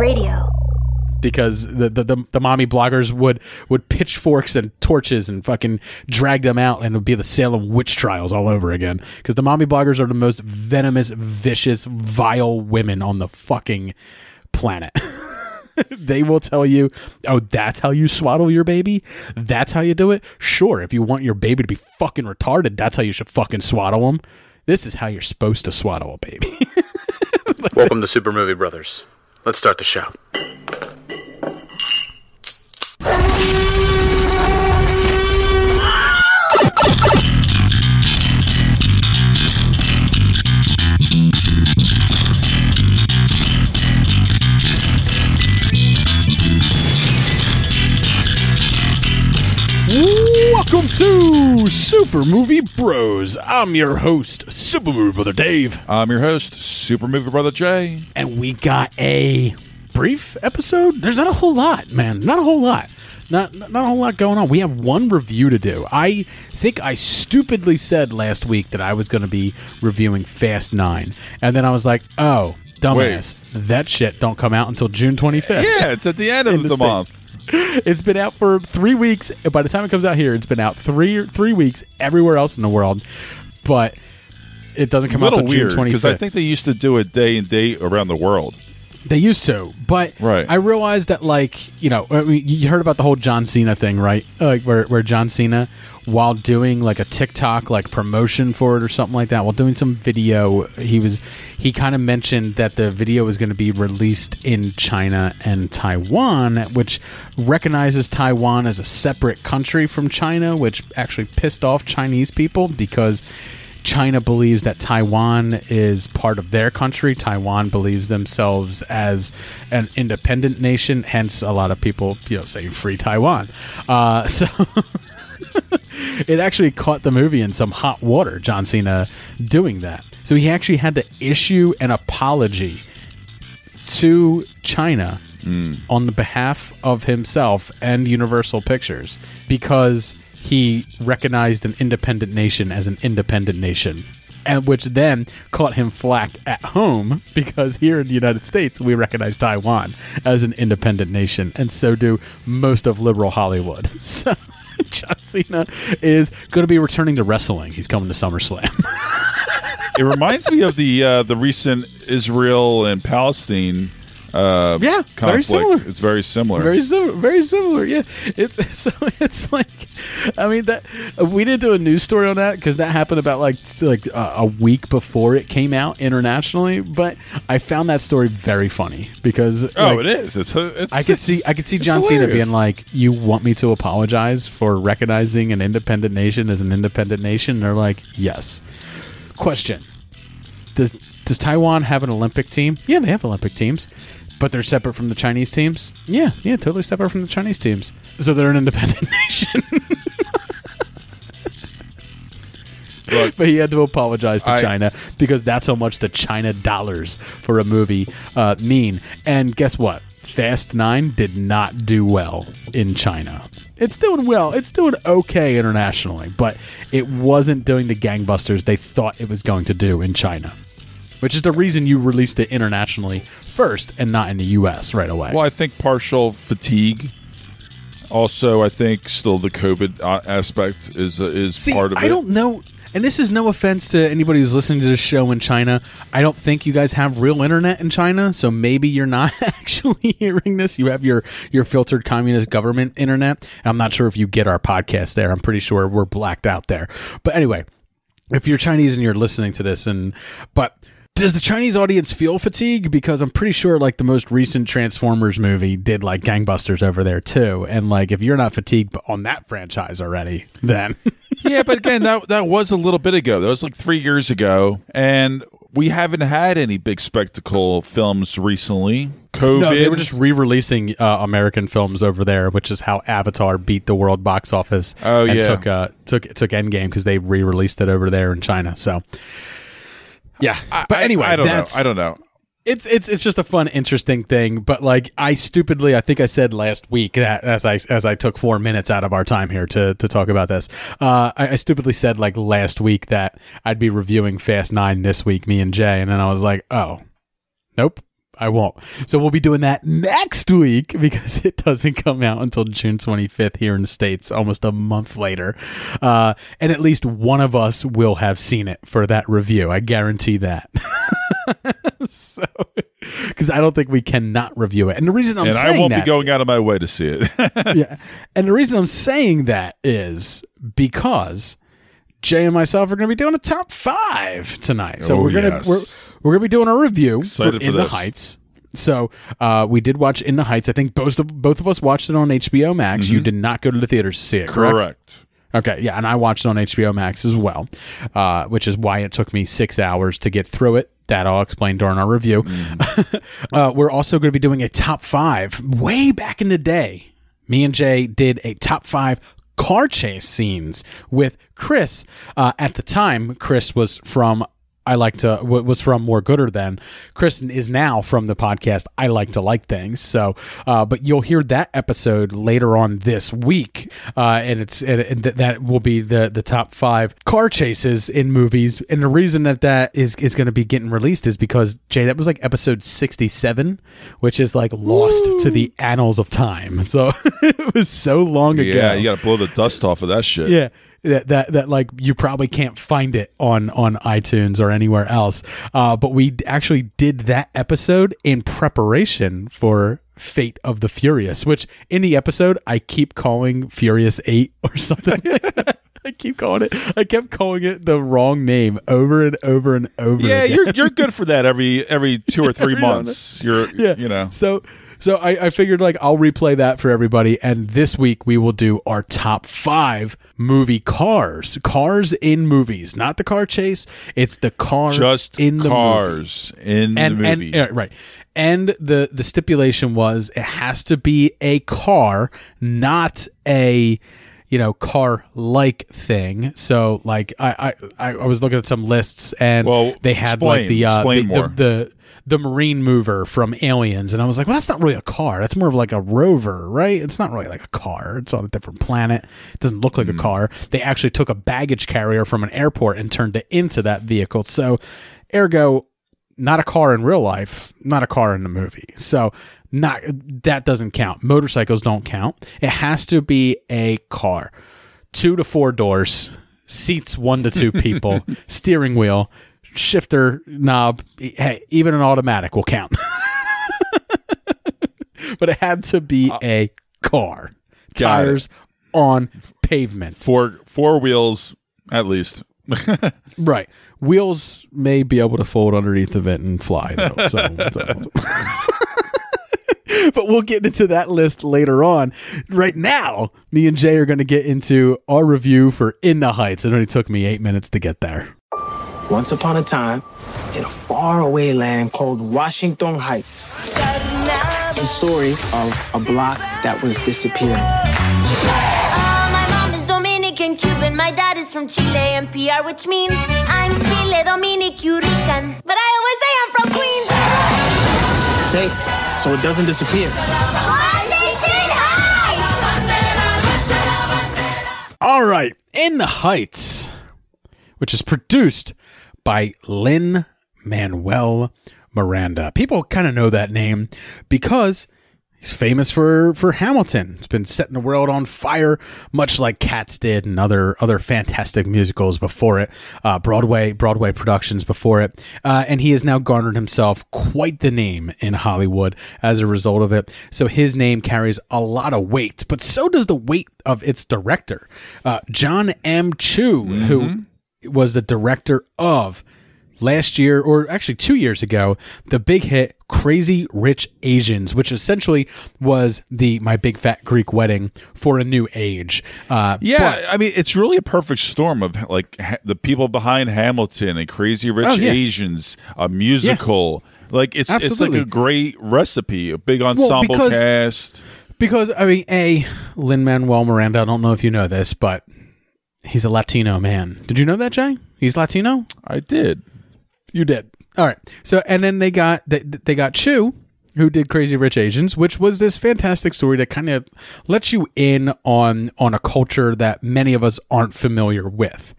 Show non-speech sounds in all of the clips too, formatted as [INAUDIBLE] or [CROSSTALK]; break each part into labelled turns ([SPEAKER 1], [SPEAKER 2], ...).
[SPEAKER 1] Radio.
[SPEAKER 2] because the, the, the, the mommy bloggers would would pitchforks and torches and fucking drag them out and it would be the Salem witch trials all over again. Because the mommy bloggers are the most venomous vicious vile women on the fucking planet. [LAUGHS] They will tell you oh that's how you swaddle your baby? That's how you do it? Sure if you want your baby to be fucking retarded that's how you should fucking swaddle them this is how you're supposed to swaddle a baby. [LAUGHS]
[SPEAKER 3] Welcome to Super Movie Brothers. Let's start the show.
[SPEAKER 2] Welcome to Super Movie Bros. I'm your host, Super Movie Brother Dave,
[SPEAKER 4] I'm your host, Super Movie Brother Jay.
[SPEAKER 2] and we got a brief episode. There's not a whole lot, man. Not a whole lot. Not not a whole lot going on. We have one review to do. I think I stupidly said last week that I was going to be reviewing Fast Nine, and then I was like, "Oh, dumbass, that shit don't come out until June 25th."
[SPEAKER 4] Yeah, it's at the end of the,
[SPEAKER 2] the
[SPEAKER 4] month.
[SPEAKER 2] It's been out for three weeks. By the time it comes out here, it's been out three three weeks everywhere else in the world, but it doesn't come out until June
[SPEAKER 4] weird
[SPEAKER 2] twenty
[SPEAKER 4] because I
[SPEAKER 2] fifth.
[SPEAKER 4] think they used to do it day and date around the world.
[SPEAKER 2] They used to, but
[SPEAKER 4] Right.
[SPEAKER 2] I realized that, like, you know, I mean, you heard about the whole John Cena thing, right? Uh, Like, where, where John Cena, while doing like a TikTok like promotion for it or something like that, while doing some video, he was he kind of mentioned that the video was going to be released in China and Taiwan, which recognizes Taiwan as a separate country from China, which actually pissed off Chinese people because. China believes that Taiwan is part of their country. Taiwan believes themselves as an independent nation. Hence, a lot of people, you know, say "free Taiwan." Uh, [LAUGHS] so it actually caught the movie in some hot water. John Cena doing that, so he actually had to issue an apology to China on the behalf of himself and Universal Pictures because he recognized an independent nation as an independent nation. And which then caught him flack at home [LAUGHS] because here in the United States we recognize Taiwan as an independent nation, and so do most of liberal Hollywood. [LAUGHS] So John Cena is going to be returning to wrestling. He's coming to SummerSlam. [LAUGHS]
[SPEAKER 4] It reminds me of the uh, the recent Israel and Palestine uh,
[SPEAKER 2] Yeah,
[SPEAKER 4] conflict.
[SPEAKER 2] very similar.
[SPEAKER 4] It's very similar.
[SPEAKER 2] Very similar. Very similar. Yeah. It's [LAUGHS] so it's like, I mean that we didn't do a news story on that because that happened about like like a week before it came out internationally. But I found that story very funny because
[SPEAKER 4] oh,
[SPEAKER 2] like,
[SPEAKER 4] it is. It's, it's
[SPEAKER 2] I could see I could see John Cena being like, "You want me to apologize for recognizing an independent nation as an independent nation?" And they're like, "Yes." Question: Does does Taiwan have an Olympic team? Yeah, they have Olympic teams, but they're separate from the Chinese teams. Yeah, yeah, totally separate from the Chinese teams. So they're an independent [LAUGHS] nation.
[SPEAKER 4] Look, [LAUGHS]
[SPEAKER 2] but he had to apologize to
[SPEAKER 4] I-
[SPEAKER 2] China because that's how much the China dollars for a movie uh, mean. And guess what? Fast Nine did not do well in China. It's doing well. It's doing okay internationally, but it wasn't doing the gangbusters they thought it was going to do in China. Which is the reason you released it internationally first and not in the U.S. right away.
[SPEAKER 4] well, I think partial fatigue. Also, I think still the COVID uh, aspect is uh, is
[SPEAKER 2] See,
[SPEAKER 4] part of
[SPEAKER 2] I
[SPEAKER 4] it.
[SPEAKER 2] I don't know. And this is no offense to anybody who's listening to this show in China. I don't think you guys have real internet in China, so maybe you're not [LAUGHS] actually hearing this. You have your your filtered communist government internet. I'm not sure if you get our podcast there. I'm pretty sure we're blacked out there. But anyway, if you're Chinese and you're listening to this, and but does the Chinese audience feel fatigue? Because I'm pretty sure like the most recent Transformers movie did like gangbusters over there too. And like if you're not fatigued on that franchise already, then [LAUGHS]
[SPEAKER 4] yeah, but again, that that was a little bit ago. That was like three years ago, and we haven't had any big spectacle films recently. COVID.
[SPEAKER 2] No, they were just re-releasing uh, American films over there, which is how Avatar beat the world box office.
[SPEAKER 4] Oh,
[SPEAKER 2] and
[SPEAKER 4] yeah.
[SPEAKER 2] took uh, took took Endgame because they re-released it over there in China. So, yeah. but
[SPEAKER 4] I-
[SPEAKER 2] anyway,
[SPEAKER 4] I, don't know. I don't know.
[SPEAKER 2] It's it's it's just a fun, interesting thing. But like, I stupidly, I think I said last week that as I as I took four minutes out of our time here to to talk about this, uh, I, I stupidly said like last week that I'd be reviewing Fast Nine this week, me and Jay, and then I was like, oh, nope. I won't. So we'll be doing that next week [LAUGHS] because it doesn't come out until June 25th here in the States, almost a month later. Uh, and at least one of us will have seen it for that review. I guarantee that. [LAUGHS] so, because I don't think we cannot review it. And the reason I'm
[SPEAKER 4] and
[SPEAKER 2] saying
[SPEAKER 4] I won't
[SPEAKER 2] that,
[SPEAKER 4] be going out of my way to see it. [LAUGHS]
[SPEAKER 2] yeah. And the reason I'm saying that is because Jay and myself are going to be doing a top five tonight. So
[SPEAKER 4] Oh,
[SPEAKER 2] we're gonna
[SPEAKER 4] yes.
[SPEAKER 2] we're we're gonna be doing a review
[SPEAKER 4] Excited
[SPEAKER 2] for
[SPEAKER 4] for
[SPEAKER 2] In the. Heights. So uh, we did watch In the Heights. I think both of both of us watched it on HBO Max. You did not go to the theaters to see it, correct?
[SPEAKER 4] Mm-hmm. Correct.
[SPEAKER 2] Okay, yeah, and I watched it on HBO Max as well, uh, which is why it took me six hours to get through it. That I'll explain during our review. [LAUGHS] uh, we're also going to be doing a top five. Way back in the day, me and Jay did a top five car chase scenes with Chris. Uh, at the time, Chris was from. I like to w- was from more gooder than Kristen is now from the podcast. I like to like things. So, uh, but you'll hear that episode later on this week, uh, and it's and, and th- that will be the the top five car chases in movies. And the reason that that is is going to be getting released is because Jay, that was like episode sixty seven, which is like lost to the annals of time. [LAUGHS] So [LAUGHS] it was so long ago.
[SPEAKER 4] Yeah, you got to blow the dust off of that shit.
[SPEAKER 2] Yeah. That, that that like you probably can't find it on on iTunes or anywhere else. Uh, but we actually did that episode in preparation for Fate of the Furious, which in the episode I keep calling Furious Eight [LAUGHS] or something. [LAUGHS] I keep calling it. I kept calling it the wrong name over and over and over.
[SPEAKER 4] Yeah,
[SPEAKER 2] again.
[SPEAKER 4] you're you're good for that every every [LAUGHS] two or three
[SPEAKER 2] Every now and
[SPEAKER 4] months. You're
[SPEAKER 2] yeah.
[SPEAKER 4] you know.
[SPEAKER 2] So so I, I figured like I'll replay that for everybody. And this week we will do our top five movie cars. Cars in movies. Not the car chase. It's the car
[SPEAKER 4] Just
[SPEAKER 2] in the movie.
[SPEAKER 4] cars in
[SPEAKER 2] And,
[SPEAKER 4] the movie.
[SPEAKER 2] and uh, right. And the the stipulation was it has to be a car, not a you know car like thing. So like I, I I was looking at some lists and
[SPEAKER 4] Well,
[SPEAKER 2] they had
[SPEAKER 4] explain.
[SPEAKER 2] like the uh, the, the the the marine mover from Aliens, and I was like, well, that's not really a car. That's more of like a rover, right? It's not really like a car. It's on a different planet. It doesn't look like
[SPEAKER 4] Hmm.
[SPEAKER 2] a car. They actually took a baggage carrier from an airport and turned it into that vehicle. So, ergo, not a car in real life, not a car in the movie. So, not that doesn't count. Motorcycles don't count. It has to be a car, two to four doors, seats one to two people, [LAUGHS] steering wheel, shifter knob. Hey, even an automatic will count. [LAUGHS] but it had to be uh, a car.
[SPEAKER 4] Got
[SPEAKER 2] Tires on pavement.
[SPEAKER 4] four four wheels at least. [LAUGHS]
[SPEAKER 2] Right. Wheels may be able to fold underneath of it and fly though. So, so- [LAUGHS] but we'll get into that list later on. Right now, me and Jay are going to get into our review for In the Heights. It only took me eight minutes to get there.
[SPEAKER 1] Once upon a time, in a faraway land called Washington Heights, it's a story of a block that was disappearing.
[SPEAKER 5] My mom is Dominican, Cuban. My dad is from Chile and PR, which means I'm Chile, Dominic, Rican. But I always say I'm from Queens.
[SPEAKER 1] Say, so it doesn't disappear.
[SPEAKER 2] All right. In the Heights, which is produced by Lin Manuel Miranda. People kind of know that name because he's famous for for Hamilton. It's been setting the world on fire, much like Cats did and other other fantastic musicals before it, uh, Broadway Broadway productions before it, uh, and he has now garnered himself quite the name in Hollywood as a result of it. So his name carries a lot of weight, but so does the weight of its director, uh, John M. Chu, who was the director of last year, or actually two years ago, the big hit Crazy Rich Asians, which essentially was the My Big Fat Greek Wedding for a new age. Uh,
[SPEAKER 4] Yeah, I mean, it's really a perfect storm of like ha- the people behind Hamilton and Crazy Rich
[SPEAKER 2] Oh, yeah.
[SPEAKER 4] Asians, a musical. Like it's it's like a great recipe, a big ensemble
[SPEAKER 2] because-
[SPEAKER 4] cast.
[SPEAKER 2] because I mean, a Lin Manuel Miranda. I don't know if you know this, but he's a Latino man. Did you know that, Jay? He's Latino.
[SPEAKER 4] I did.
[SPEAKER 2] You did. All right. So and then they got they, they got Chu, who did Crazy Rich Asians, which was this fantastic story that kind of lets you in on on a culture that many of us aren't familiar with.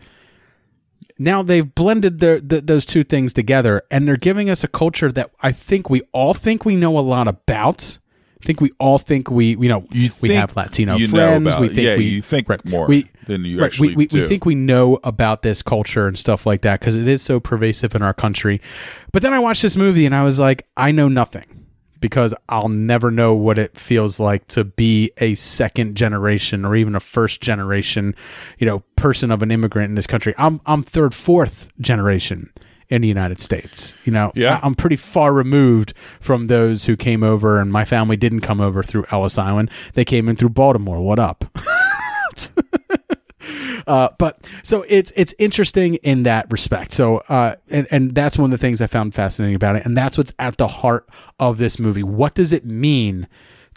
[SPEAKER 2] now they've blended their, th those two things together and they're giving us a culture that I think we all think we know a lot about. I think we all think we you know
[SPEAKER 4] You
[SPEAKER 2] we have Latino
[SPEAKER 4] you know
[SPEAKER 2] friends. we think
[SPEAKER 4] Yeah,
[SPEAKER 2] we
[SPEAKER 4] you think more than you
[SPEAKER 2] right,
[SPEAKER 4] actually
[SPEAKER 2] we, we, we think we know about this culture and stuff like that because it is so pervasive in our country. But then I watched this movie and I was like, I know nothing because I'll never know what it feels like to be a second generation or even a first generation, you know, person of an immigrant in this country. I'm I'm third, fourth generation in the United States. You know,
[SPEAKER 4] Yeah.
[SPEAKER 2] I'm pretty far removed from those who came over, and my family didn't come over through Ellis Island. They came in through Baltimore. What up? [LAUGHS] Uh, but so it's it's interesting in that respect. So uh, and and that's one of the things I found fascinating about it, and that's what's at the heart of this movie. What does it mean?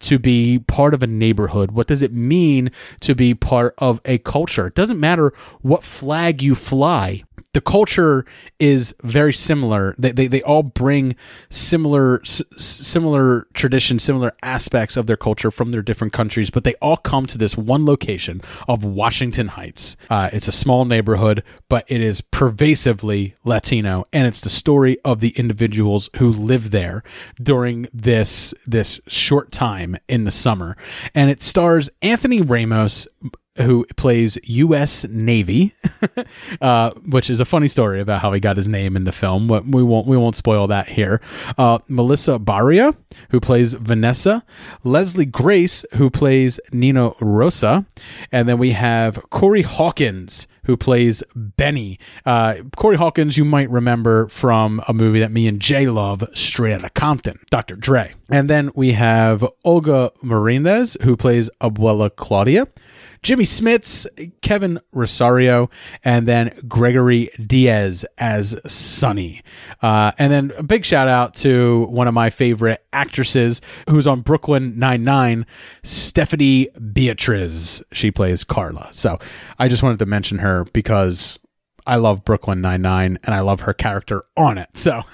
[SPEAKER 2] To be part of a neighborhood? What does it mean to be part of a culture? It doesn't matter what flag you fly. The culture is very similar. They, they, they all bring similar s- similar traditions, similar aspects of their culture from their different countries, but they all come to this one location of Washington Heights. Uh, it's a small neighborhood, but it is pervasively Latino, and it's the story of the individuals who live there during this this short time in the summer, and it stars Anthony Ramos. Who plays Usnavi, [LAUGHS] uh, which is a funny story about how he got his name in the film. But we won't we won't spoil that here. Uh, Melissa Barrera, who plays Vanessa, Leslie Grace, who plays Nino Rosa, and then we have Corey Hawkins, who plays Benny. Uh, Corey Hawkins, you might remember from a movie that me and Jay love, Straight Outta Compton, Dr. Dre. And then we have Olga Merediz, who plays Abuela Claudia. Jimmy Smits, Kevin Rosario, and then Gregory Diaz as Sonny. Uh, and then a big shout out to one of my favorite actresses who's on Brooklyn Nine-Nine, Stephanie Beatriz. She plays Carla. So I just wanted to mention her because I love Brooklyn Nine-Nine and I love her character on it. So. [LAUGHS]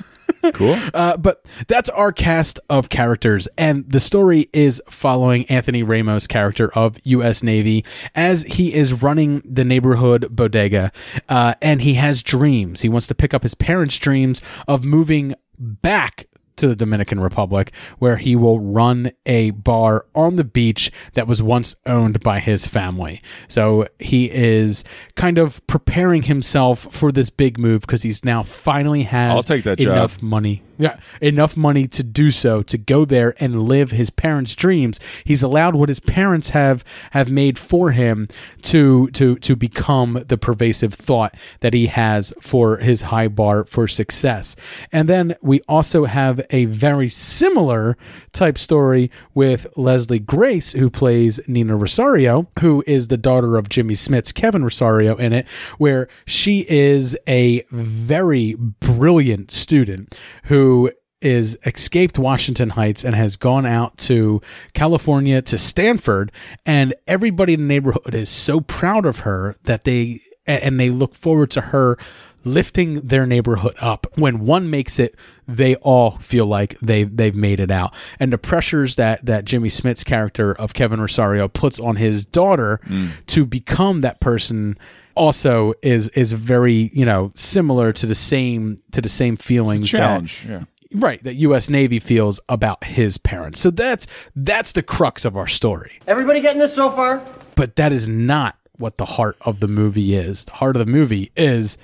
[SPEAKER 4] Cool. [LAUGHS]
[SPEAKER 2] Uh, but that's our cast of characters, and the story is following Anthony Ramos' character of Usnavi as he is running the neighborhood bodega, uh, and he has dreams. He wants to pick up his parents' dreams of moving back to the Dominican Republic, where he will run a bar on the beach that was once owned by his family. So he is kind of preparing himself for this big move because he's now finally has
[SPEAKER 4] I'll take that job.
[SPEAKER 2] enough money. Yeah, enough money to do so to go there and live his parents' dreams. He's allowed what his parents have have made for him to to to become the pervasive thought that he has for his high bar for success. And then we also have a very similar type story with Leslie Grace, who plays Nina Rosario, who is the daughter of Jimmy Smits' Kevin Rosario in it, where she is a very brilliant student who is escaped Washington Heights and has gone out to California to Stanford and everybody in the neighborhood is so proud of her that they and they look forward to her lifting their neighborhood up when one makes it they all feel like they they've made it out and the pressures that that Jimmy Smits' character of Kevin Rosario puts on his daughter mm. to become that person also is is very you know similar to the same to the same feelings that-
[SPEAKER 4] Challenge. Yeah.
[SPEAKER 2] right that Usnavi feels about his parents so that's that's the crux of our story
[SPEAKER 6] Everybody getting this so far?
[SPEAKER 2] but that is not what the heart of the movie is the heart of the movie is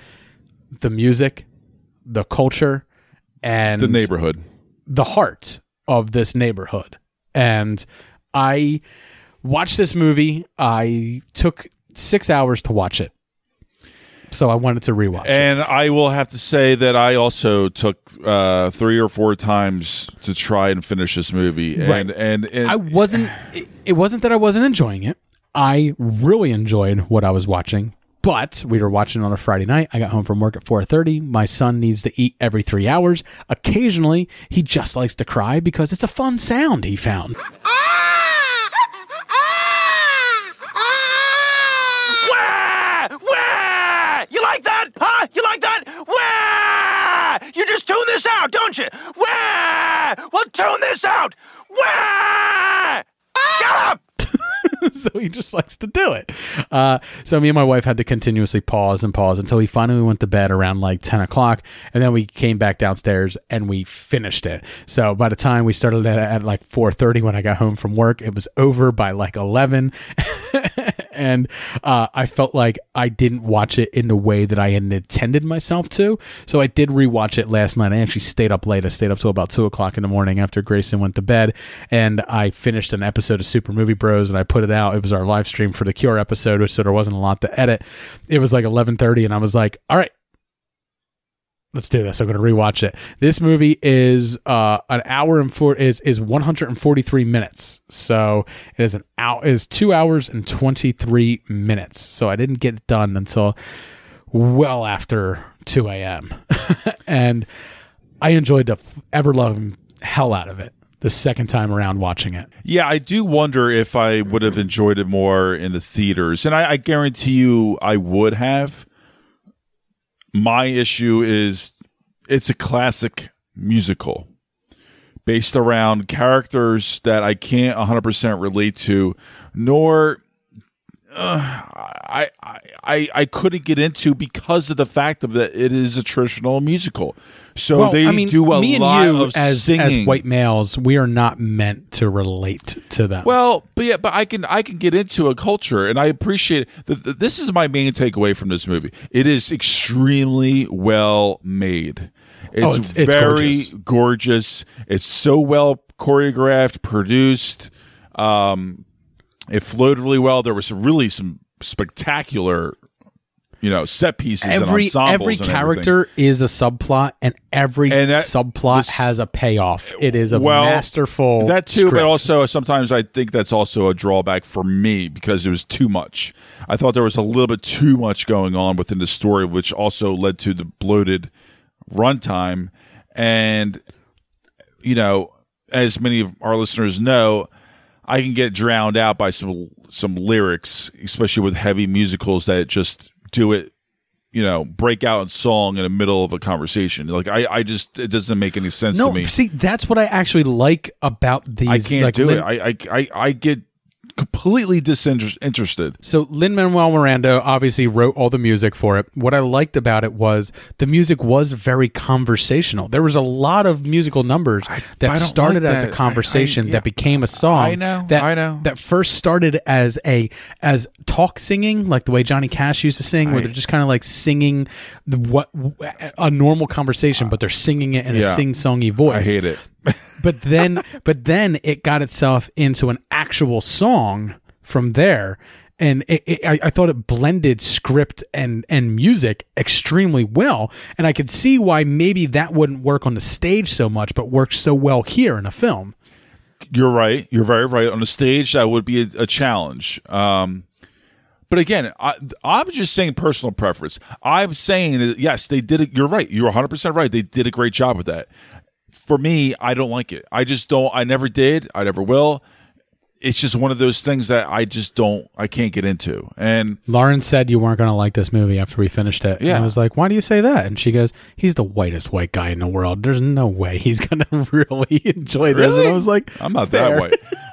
[SPEAKER 2] the music the culture and
[SPEAKER 4] The neighborhood.
[SPEAKER 2] the heart of this neighborhood. And I watched this movie. I took six hours to watch it. So I wanted to rewatch it.
[SPEAKER 4] And I will have to say that I also took uh, three or four times to try and finish this movie, and
[SPEAKER 2] Right.
[SPEAKER 4] and, and
[SPEAKER 2] I wasn't, it, it wasn't that I wasn't enjoying it. I really enjoyed what I was watching. But we were watching on a Friday night. I got home from work at 4:30. My son needs to eat every 3 hours. Occasionally, he just likes to cry because it's a fun sound he found.
[SPEAKER 7] Wah! Wah! You like that? Huh? You like that? Wah! You just tune this out, don't you? Wah! Well, tune this out. Wah! Shut up! [LAUGHS]
[SPEAKER 2] so he just likes to do it. Uh, so me and my wife had to continuously pause and pause until we finally went to bed around like ten o'clock, and then we came back downstairs and we finished it. So by the time we started at, at like four thirty when I got home from work, it was over by like eleven. [LAUGHS] and uh, I felt like I didn't watch it in the way that I had intended myself to. So I did rewatch it last night. I actually stayed up late. I stayed up till about two o'clock in the morning after Grayson went to bed, and I finished an episode of Super Movie Bros. and I put it out. It was our live stream for the Cure episode, which so there wasn't a lot to edit. It was like eleven thirty, and I was like, "All right, let's do this. I'm going to rewatch it. This movie is uh, an hour and four is is 143 minutes. So it is an hour is two hours and 23 minutes. So I didn't get it done until well after 2 a.m. [LAUGHS] and I enjoyed the ever loving hell out of it the second time around watching it.
[SPEAKER 4] Yeah, I do wonder if I would have enjoyed it more in the theaters, and I, I guarantee you I would have. My issue is it's a classic musical based around characters that I can't 100% relate to, nor uh, I, I I couldn't get into because of the fact of that it is a traditional musical. So
[SPEAKER 2] Well,
[SPEAKER 4] they
[SPEAKER 2] I mean,
[SPEAKER 4] do a
[SPEAKER 2] me and
[SPEAKER 4] lot
[SPEAKER 2] you
[SPEAKER 4] of
[SPEAKER 2] as
[SPEAKER 4] singing.
[SPEAKER 2] as white males, we are not meant to relate to them.
[SPEAKER 4] Well, but yeah, but I can I can get into a culture, and I appreciate it. Th- th- This is my main takeaway from this movie. It is extremely well made. It's,
[SPEAKER 2] Oh, it's- it's
[SPEAKER 4] very
[SPEAKER 2] gorgeous.
[SPEAKER 4] gorgeous. It's so well choreographed, produced. Um, it flowed really well. There was really some spectacular, you know, set pieces and
[SPEAKER 2] every
[SPEAKER 4] ensembles
[SPEAKER 2] every
[SPEAKER 4] and everything.
[SPEAKER 2] character is a subplot, and every
[SPEAKER 4] And that-
[SPEAKER 2] subplot
[SPEAKER 4] this-
[SPEAKER 2] has a payoff. It is a
[SPEAKER 4] well,
[SPEAKER 2] masterful
[SPEAKER 4] that too but also sometimes i think that's also a drawback for me because it was too much i thought there was a little bit too much going on within the story which also led to the bloated runtime and you know as many of our listeners know i can get drowned out by some some lyrics especially with heavy musicals that just do it you know break out in song in the middle of a conversation like i i just it doesn't make any sense
[SPEAKER 2] no,
[SPEAKER 4] to me
[SPEAKER 2] see, that's what I actually like about these.
[SPEAKER 4] I can't
[SPEAKER 2] like,
[SPEAKER 4] do it. I, I I I get completely disinterested.
[SPEAKER 2] So Lin Manuel Miranda obviously wrote all the music for it. What I liked about it was the music was very conversational. There was a lot of musical numbers
[SPEAKER 4] I
[SPEAKER 2] that
[SPEAKER 4] don't
[SPEAKER 2] started
[SPEAKER 4] like
[SPEAKER 2] as
[SPEAKER 4] that.
[SPEAKER 2] a conversation
[SPEAKER 4] I- I-
[SPEAKER 2] that became a song.
[SPEAKER 4] I know,
[SPEAKER 2] That,
[SPEAKER 4] I know.
[SPEAKER 2] That first started as a as talk singing, like the way Johnny Cash used to sing, where they're just kind of like singing the what a normal conversation, uh, but they're singing it in a sing songy voice
[SPEAKER 4] I hate it. [LAUGHS]
[SPEAKER 2] but then [LAUGHS] but then it got itself into an actual song from there and it, it, I, I thought it blended script and and music extremely well and i could see why maybe that wouldn't work on the stage so much but works so well here in a film
[SPEAKER 4] You're right. You're very right. On the stage, that would be a, a challenge. Um, but again, I, I'm just saying personal preference. I'm saying that yes, they did it. You're right. You're 100 percent right. They did a great job with that. For me, I don't like it. I just don't. I never did. I never will. It's just one of those things that I just don't. I can't get into. And
[SPEAKER 2] lauren said you weren't going to like this movie after we finished it and
[SPEAKER 4] Yeah.
[SPEAKER 2] i was like why do you say that and she goes he's the whitest white guy in the world there's no way he's [LAUGHS] going to really enjoy this and i was like
[SPEAKER 4] I'm not
[SPEAKER 2] fair.
[SPEAKER 4] that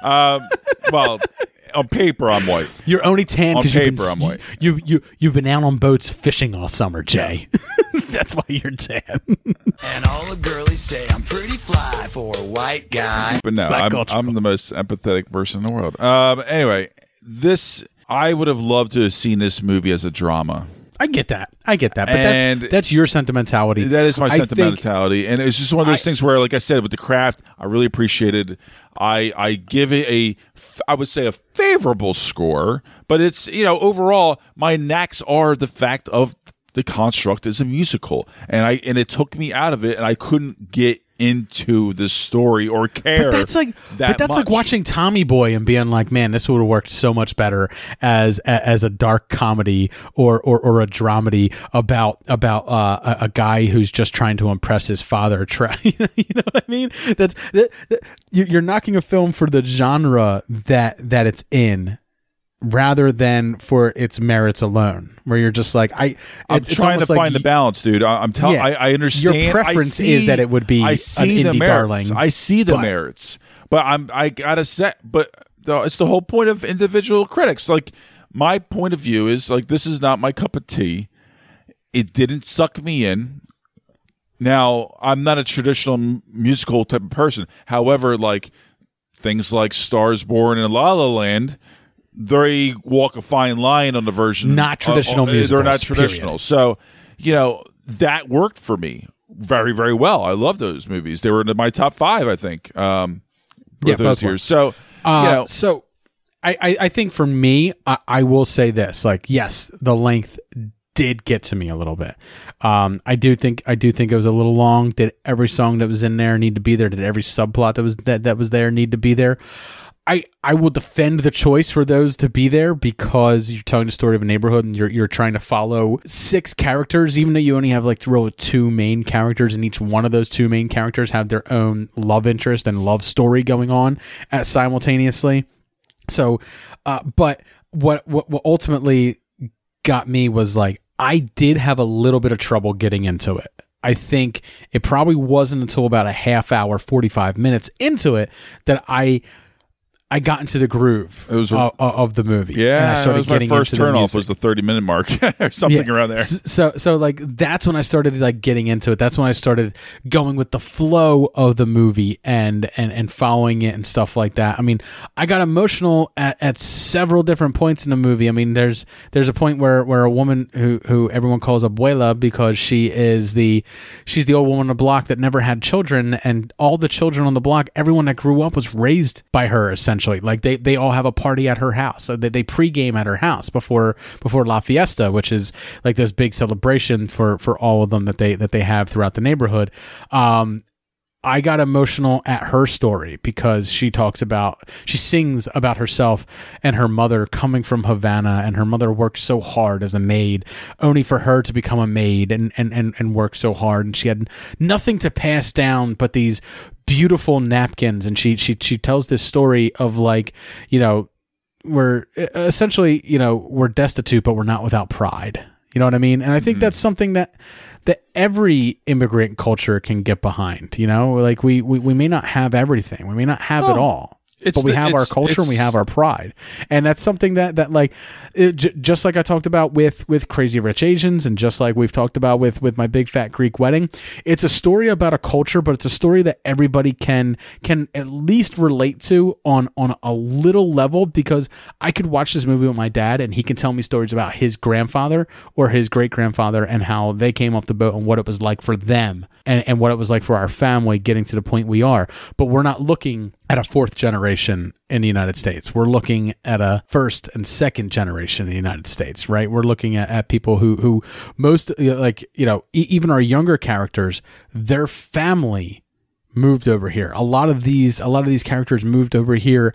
[SPEAKER 4] white. Um, well, [LAUGHS] on paper, I'm white.
[SPEAKER 2] You're only tan
[SPEAKER 4] On
[SPEAKER 2] because you've been
[SPEAKER 4] paper, I'm white.
[SPEAKER 2] You you you've been out on boats fishing all summer, Jay. [LAUGHS] That's why you're tan.
[SPEAKER 6] And all the girlies say I'm pretty fly for a white guy.
[SPEAKER 4] But no, I'm. I'm the most empathetic person in the world. Um, anyway, this I would have loved to have seen this movie as a drama.
[SPEAKER 2] I get that. I get that. But
[SPEAKER 4] And-
[SPEAKER 2] that's that's your sentimentality.
[SPEAKER 4] That is my
[SPEAKER 2] I think-
[SPEAKER 4] sentimentality, and it's just one of those
[SPEAKER 2] I-
[SPEAKER 4] things where, like I said, with the craft, I really appreciated. I I give it a, f- I would say a favorable score, but it's you know overall my knacks are the fact of the construct is a musical, and I and it took me out of it, and I couldn't get into the story or care.
[SPEAKER 2] But that's like,
[SPEAKER 4] that
[SPEAKER 2] but that's like watching Tommy Boy and being like, man, this would have worked so much better as a- as a dark comedy or or, or a dramedy about about uh, a, a guy who's just trying to impress his father. [LAUGHS] Try, you know what I mean? That's that, that, you're you're knocking a film for the genre that that it's in. Rather than for its merits alone, where you're just like I,
[SPEAKER 4] I'm trying to
[SPEAKER 2] like
[SPEAKER 4] find the balance, dude. I, I'm telling.
[SPEAKER 2] Yeah.
[SPEAKER 4] I, I understand.
[SPEAKER 2] Your preference
[SPEAKER 4] see,
[SPEAKER 2] is that it would be
[SPEAKER 4] I see the merits.
[SPEAKER 2] darling,
[SPEAKER 4] I see the
[SPEAKER 2] but-
[SPEAKER 4] merits, but I'm. I gotta say, but the, it's the whole point of individual critics. Like my point of view is like this is not my cup of tea. It didn't suck me in. Now I'm not a traditional musical type of person. However, like things like Stars Born and La La Land, they walk a fine line on the version.
[SPEAKER 2] Not traditional
[SPEAKER 4] uh, They're not traditional.
[SPEAKER 2] period.
[SPEAKER 4] So you know that worked for me very very well. I love those movies. They were in my top five, I think. Um,
[SPEAKER 2] Yeah,
[SPEAKER 4] those years. So
[SPEAKER 2] Uh,
[SPEAKER 4] you know,
[SPEAKER 2] so I, I, I think for me, I, I will say this: like, yes, the length did get to me a little bit. Um, I do think I do think it was a little long. Did every song that was in there need to be there? Did every subplot that was that, that was there need to be there? I, I will defend the choice for those to be there because you're telling the story of a neighborhood and you're you're trying to follow six characters, even though you only have like with two main characters, and each one of those two main characters have their own love interest and love story going on at simultaneously. So, uh, but what, what what ultimately got me was like I did have a little bit of trouble getting into it. I think it probably wasn't until about a half hour, forty five minutes into it that I I got into the groove
[SPEAKER 4] It was a-
[SPEAKER 2] of, of the movie. and I
[SPEAKER 4] yeah,
[SPEAKER 2] started
[SPEAKER 4] was my
[SPEAKER 2] getting
[SPEAKER 4] first
[SPEAKER 2] into the
[SPEAKER 4] turn off was the thirty minute mark [LAUGHS] or something
[SPEAKER 2] Yeah.
[SPEAKER 4] around there.
[SPEAKER 2] So so like that's when I started like getting into it. That's when I started going with the flow of the movie and and and following it and stuff like that. I mean, I got emotional at, at several different points in the movie. I mean, there's there's a point where where a woman who who everyone calls abuela because she is the she's the old woman on the block that never had children and all the children on the block, everyone that grew up was raised by her essentially. Like they they all have a party at her house. So they, they pregame at her house before before La Fiesta, which is like this big celebration for for all of them that they that they have throughout the neighborhood. Um, I got emotional at her story because she talks about she sings about herself and her mother coming from Havana and her mother worked so hard as a maid only for her to become a maid and and and, and work so hard and she had nothing to pass down but these beautiful napkins and she she she tells this story of like you know we're essentially you know we're destitute but we're not without pride. You know what i mean? And i think hmm. that's something that that every immigrant culture can get behind you know? Like we we, we may not have everything. We may not have it all
[SPEAKER 4] it's
[SPEAKER 2] but we
[SPEAKER 4] the-
[SPEAKER 2] have our culture and we have our pride. And that's something that that like it, j- just like i talked about with with crazy rich asians and just like we've talked about with with my big fat greek wedding it's a story about a culture but it's a story that everybody can can at least relate to on on a little level because i could watch this movie with my dad and he can tell me stories about his grandfather or his great grandfather and how they came off the boat and what it was like for them and, and what it was like for our family getting to the point we are. But we're not looking at a fourth generation in the United States. We're looking at a first and second generation in the United States, right? We're looking at, at people who, who most uh, like, you know, e- even our younger characters, their family moved over here. A lot of these, a lot of these characters moved over here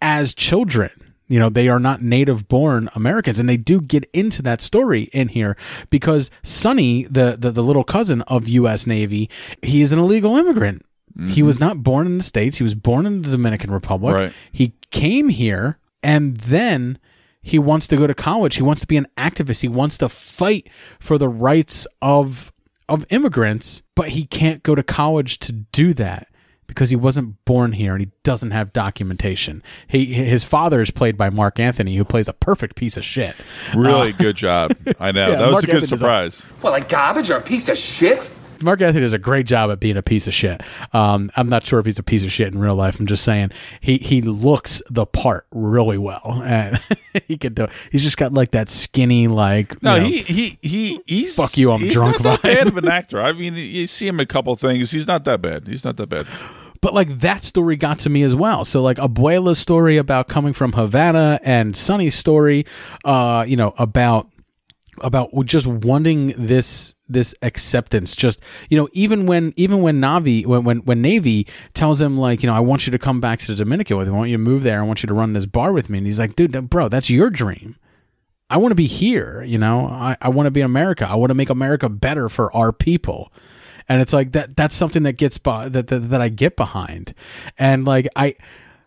[SPEAKER 2] as children. You know, they are not native born Americans. And they do get into that story in here because Sonny, the, the, the little cousin of Usnavi, he is an illegal immigrant. He was not born in the States. He was born in the Dominican Republic.
[SPEAKER 4] Right.
[SPEAKER 2] He came here and then he wants to go to college. He wants to be an activist. He wants to fight for the rights of of immigrants, but he can't go to college to do that because he wasn't born here and he doesn't have documentation. He his father is played by Marc Anthony, who plays a perfect piece of shit.
[SPEAKER 4] Really uh, good job. I [LAUGHS] know
[SPEAKER 2] Yeah,
[SPEAKER 4] that was
[SPEAKER 2] Mark
[SPEAKER 4] a good
[SPEAKER 2] Anthony's a-
[SPEAKER 4] surprise.
[SPEAKER 8] What, like garbage or a piece of shit?
[SPEAKER 2] Marc Anthony does a great job at being a piece of shit. Um, I'm not sure if he's a piece of shit in real life. I'm just saying he he looks the part really well, and [LAUGHS] he can do. He's just got like that skinny like.
[SPEAKER 4] No,
[SPEAKER 2] you know,
[SPEAKER 4] he he he he's
[SPEAKER 2] Fuck you, I'm
[SPEAKER 4] he's
[SPEAKER 2] drunk
[SPEAKER 4] Not that bad of an actor. I mean, you see him a couple things. He's not that bad. He's not that bad.
[SPEAKER 2] but like that story got to me as well. So like Abuela's story about coming from Havana and Sonny's story, uh, you know, about about just wanting this this acceptance. Just you know even when even when navi when, when when navy tells him like you know i want you to come back to dominican with me. I want you to move there. I want you to run this bar with me. And he's like dude bro that's your dream. I want to be here you know? I, I want to be in america. I want to make america better for our people. And it's like that that's something that gets by, that, that that i get behind. And like i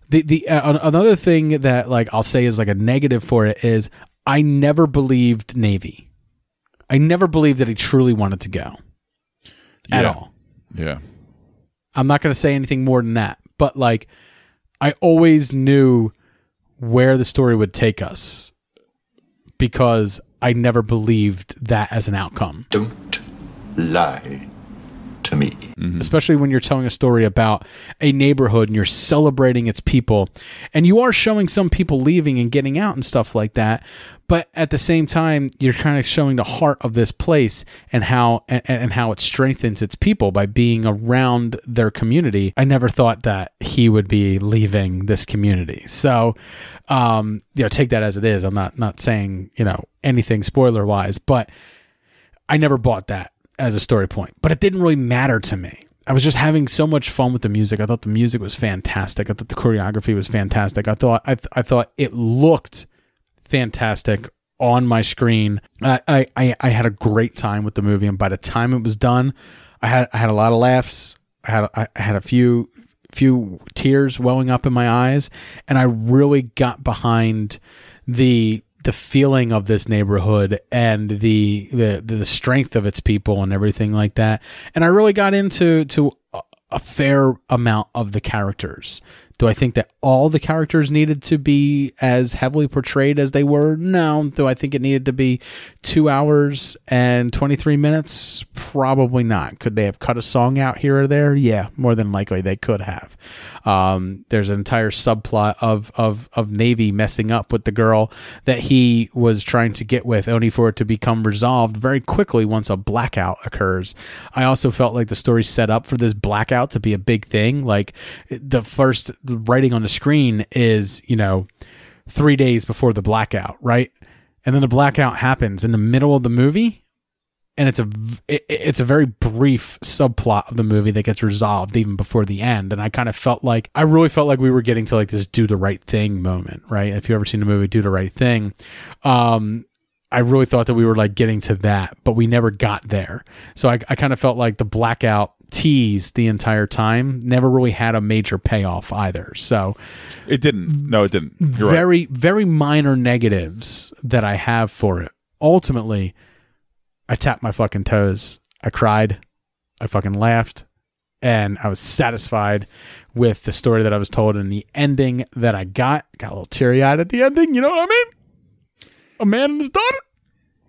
[SPEAKER 2] the the uh, another thing that like I'll say is like a negative for it is I never believed Navy. I never believed that he truly wanted to go at
[SPEAKER 4] Yeah.
[SPEAKER 2] all.
[SPEAKER 4] Yeah.
[SPEAKER 2] I'm not going to say anything more than that, but like I always knew where the story would take us because I never believed that as an outcome.
[SPEAKER 9] Don't lie to me.
[SPEAKER 2] especially when you're telling a story about a neighborhood and you're celebrating its people. And you are showing some people leaving and getting out and stuff like that. But at the same time you're kind of showing the heart of this place and how and, and how it strengthens its people by being around their community. I never thought that he would be leaving this community. So um you know take that as it is. I'm not not saying you know anything spoiler wise but I never bought that as a story point, but it didn't really matter to me. I was just having so much fun with the music. I thought the music was fantastic. I thought the choreography was fantastic. I thought I, I thought it looked fantastic on my screen. I, I- I had a great time with the movie, and by the time it was done, I had I had a lot of laughs. I had I had a few few tears welling up in my eyes, and I really got behind the the feeling of this neighborhood and the the the strength of its people and everything like that. And I really got into to a- fair amount of the characters. Do I think that all the characters needed to be as heavily portrayed as they were? No. Do I think it needed to be two hours and 23 minutes? Probably not. Could they have cut a song out here or there? Yeah, more than likely they could have. Um, there's an entire subplot of, of, of Navy messing up with the girl that he was trying to get with, only for it to become resolved very quickly once a blackout occurs. I also felt like the story set up for this blackout to be a big thing. Like the first writing on the screen is, you know, three days before the blackout, right? And then the blackout happens in the middle of the movie and it's a it- it's a very brief subplot of the movie that gets resolved even before the end. And i kind of felt like i really felt like we were getting to like this do the right thing moment right? If you ever seen the movie do the right thing um i really thought that we were like getting to that but we never got there. So i, I kind of felt like the blackout tease the entire time never really had a major payoff either so
[SPEAKER 4] It didn't. No, it didn't. You're right.
[SPEAKER 2] very very minor negatives that I have for it. Ultimately, I tapped my fucking toes. I cried. I fucking laughed. And I was satisfied with the story that I was told and the ending that I got. Got a little teary eyed at the ending. You know what I mean? A man and his daughter.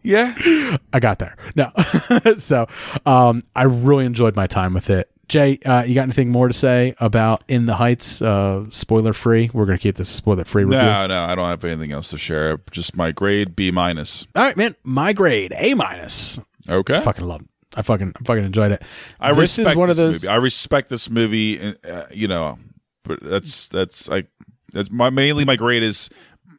[SPEAKER 4] Yeah.
[SPEAKER 2] I got there. No. [LAUGHS] so um, I really enjoyed my time with it. Jay, uh, you got anything more to say about In the Heights? Uh, spoiler free. We're to keep this spoiler free review.
[SPEAKER 4] No, no, I don't have anything else to share. Just my grade B minus.
[SPEAKER 2] All right, man. My grade A minus.
[SPEAKER 4] Okay.
[SPEAKER 2] I fucking love it. I fucking I fucking enjoyed it.
[SPEAKER 4] I
[SPEAKER 2] this
[SPEAKER 4] respect
[SPEAKER 2] is one
[SPEAKER 4] this
[SPEAKER 2] of those.
[SPEAKER 4] movie. I respect this movie. Uh, you know, but that's that's like that's my mainly my grade is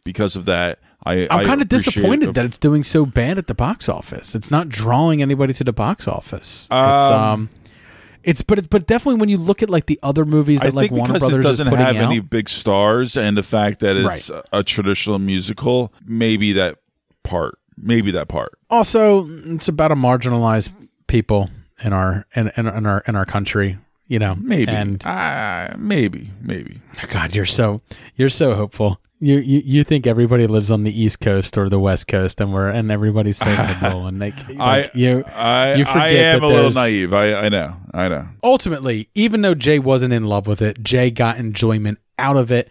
[SPEAKER 4] because of that. I
[SPEAKER 2] I'm kind of disappointed that it's doing so bad at the box office. It's not drawing anybody to the box office. it's
[SPEAKER 4] Um,
[SPEAKER 2] um, it's but it, but definitely when you look at like the other movies
[SPEAKER 4] I
[SPEAKER 2] that like
[SPEAKER 4] think
[SPEAKER 2] Warner
[SPEAKER 4] because
[SPEAKER 2] Brothers
[SPEAKER 4] it doesn't have
[SPEAKER 2] out.
[SPEAKER 4] any big stars and the fact that it's
[SPEAKER 2] Right.
[SPEAKER 4] a, a traditional musical, maybe that part, maybe that part.
[SPEAKER 2] also, it's about a marginalized people in our in, in, in our in our country. You know,
[SPEAKER 4] Maybe,
[SPEAKER 2] and
[SPEAKER 4] uh, maybe, maybe. [LAUGHS]
[SPEAKER 2] God, you're so you're so hopeful. You, you you think everybody lives on the East Coast or the West Coast, and we're and everybody's saying [LAUGHS] and like, like
[SPEAKER 4] I,
[SPEAKER 2] you
[SPEAKER 4] I,
[SPEAKER 2] you forget
[SPEAKER 4] I am
[SPEAKER 2] that
[SPEAKER 4] a little naive. I, I know, I know.
[SPEAKER 2] ultimately, even though Jay wasn't in love with it, Jay got enjoyment out of it.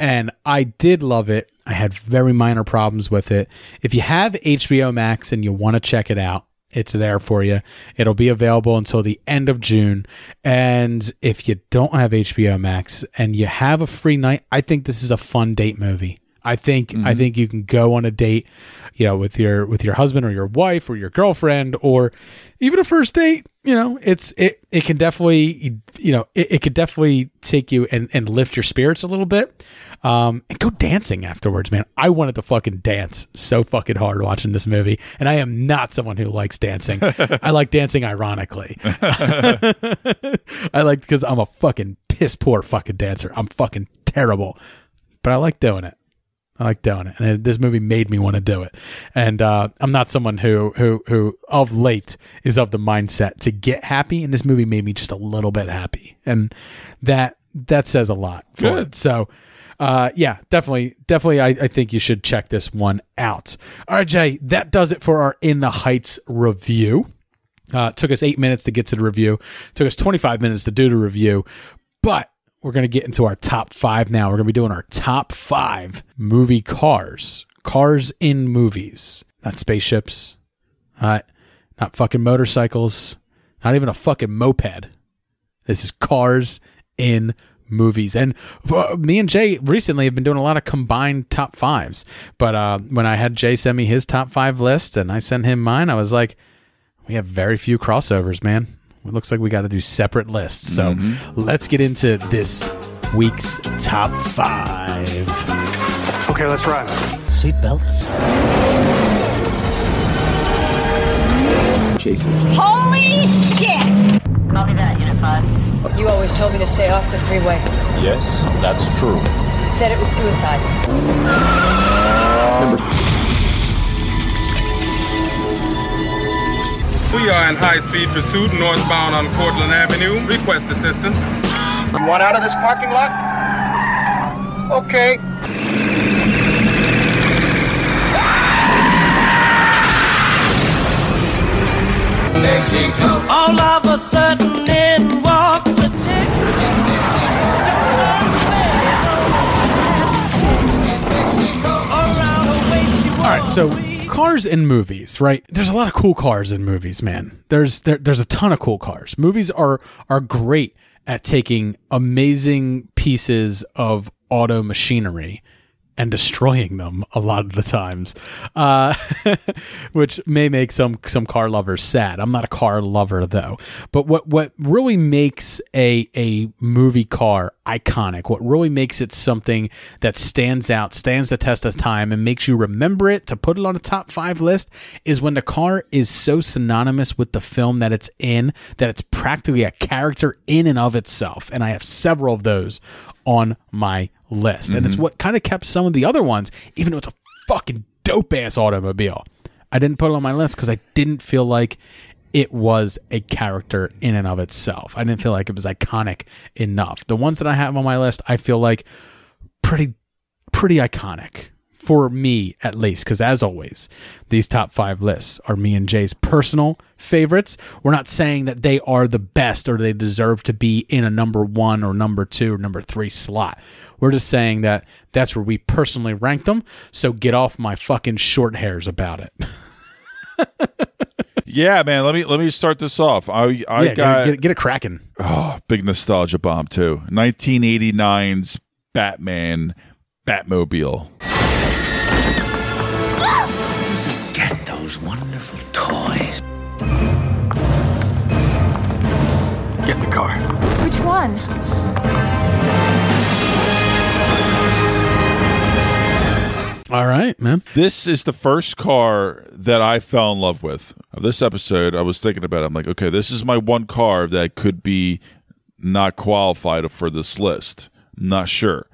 [SPEAKER 2] And I did love it. I had very minor problems with it. If you have HBO Max and you want to check it out, it's there for you. It'll be available until the end of June. And if you don't have HBO Max and you have a free night, I think this is a fun date movie. I think I think you can go on a date, you know, with your with your husband or your wife or your girlfriend or even a first date. You know, it's it it can definitely you know it, it could definitely take you and and lift your spirits a little bit. Um, and go dancing afterwards, man. I wanted to fucking dance so fucking hard watching this movie, and I am not someone who likes dancing. [LAUGHS] I like dancing ironically. [LAUGHS] I like because I'm a fucking piss poor fucking dancer. I'm fucking terrible, but I like doing it. I like doing it, and this movie made me want to do it. And uh, I'm not someone who who who of late is of the mindset to get happy, and this movie made me just a little bit happy, and that that says a lot. For
[SPEAKER 4] Good.
[SPEAKER 2] It. So. Uh, yeah, definitely, definitely. I, I think you should check this one out. All right, Jay, that does it for our In the Heights review. Uh, took us eight minutes to get to the review. Took us 25 minutes to do the review, but we're going to get into our top five now. We're going to be doing our top five movie cars. Cars in movies, not spaceships, not, not fucking motorcycles, not even a fucking moped. This is cars in movies. And me and Jay recently have been doing a lot of combined top fives. But uh, when I had Jay send me his top five list and I sent him mine, I was like, we have very few crossovers, man. It looks like we got to do separate lists. So mm-hmm. let's get into this week's top five.
[SPEAKER 7] Okay, let's ride.
[SPEAKER 1] Seatbelts. Chases.
[SPEAKER 5] Holy shit!
[SPEAKER 10] Copy that, Unit 5.
[SPEAKER 11] You always told me to stay off the freeway.
[SPEAKER 9] Yes, that's true.
[SPEAKER 11] You said it was suicide.
[SPEAKER 12] We are in high-speed pursuit northbound on Cortland Avenue. Request assistance.
[SPEAKER 7] You want out of this parking lot? Okay.
[SPEAKER 6] Mexico.
[SPEAKER 10] All of a sudden, in walks a chick. Around her waist, she
[SPEAKER 2] All right, so cars in movies, right? There's a lot of cool cars in movies, man. There's there, there's a ton of cool cars. Movies are are great at taking amazing pieces of auto machinery and destroying them a lot of the times, uh, [LAUGHS] which may make some some car lovers sad. I'm not a car lover though, but what what really makes a a movie car iconic, what really makes it something that stands out, stands the test of time, and makes you remember it to put it on a top five list, is when the car is so synonymous with the film that it's in that it's practically a character in and of itself. And I have several of those on my list. And it's mm-hmm. what kind of kept some of the other ones, even though it's a fucking dope ass automobile. I didn't put it on my list because I didn't feel like it was a character in and of itself. I didn't feel like it was iconic enough. The ones that I have on my list, I feel like pretty pretty iconic for me at least because as always these top five lists are me and jay's personal favorites we're not saying that they are the best or they deserve to be in a number one or number two or number three slot we're just saying that that's where we personally rank them so get off my fucking short hairs about it [LAUGHS]
[SPEAKER 4] Yeah, man. Let me let me start this off. I I
[SPEAKER 2] yeah,
[SPEAKER 4] got
[SPEAKER 2] get, get, it cracking
[SPEAKER 4] oh big nostalgia bomb too. 1989's Batman Batmobile.
[SPEAKER 6] Those wonderful toys.
[SPEAKER 7] Get in the car.
[SPEAKER 11] Which one?
[SPEAKER 2] all right man
[SPEAKER 4] This is the first car that I fell in love with. Of this episode, I was thinking about. It. I'm like, okay, this is my one car that could be not qualified for this list. Not sure,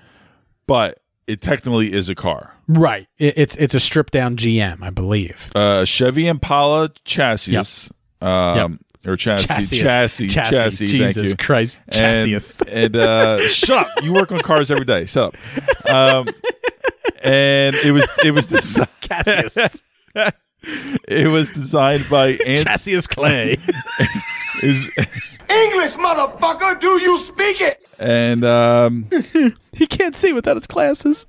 [SPEAKER 4] but it technically is a car.
[SPEAKER 2] right it, it's it's a stripped down gm i believe
[SPEAKER 4] Uh, Chevy Impala chassis.
[SPEAKER 2] Yep.
[SPEAKER 4] Um, Or chassis,
[SPEAKER 2] Chassis.
[SPEAKER 4] chassis, chassis.
[SPEAKER 2] Chassis.
[SPEAKER 4] thank
[SPEAKER 2] Jesus
[SPEAKER 4] you.
[SPEAKER 2] Christ. Chassis. [LAUGHS]
[SPEAKER 4] and uh, shut up! You work on cars every day. Shut up. Um, and it was it was designed. [LAUGHS]
[SPEAKER 2] Cassius. [LAUGHS]
[SPEAKER 4] it was designed by [LAUGHS] Ant-
[SPEAKER 2] Cassius Clay. [LAUGHS]
[SPEAKER 4] it was-
[SPEAKER 7] English, motherfucker, do you speak it?
[SPEAKER 4] and um, [LAUGHS]
[SPEAKER 2] he can't see without his glasses.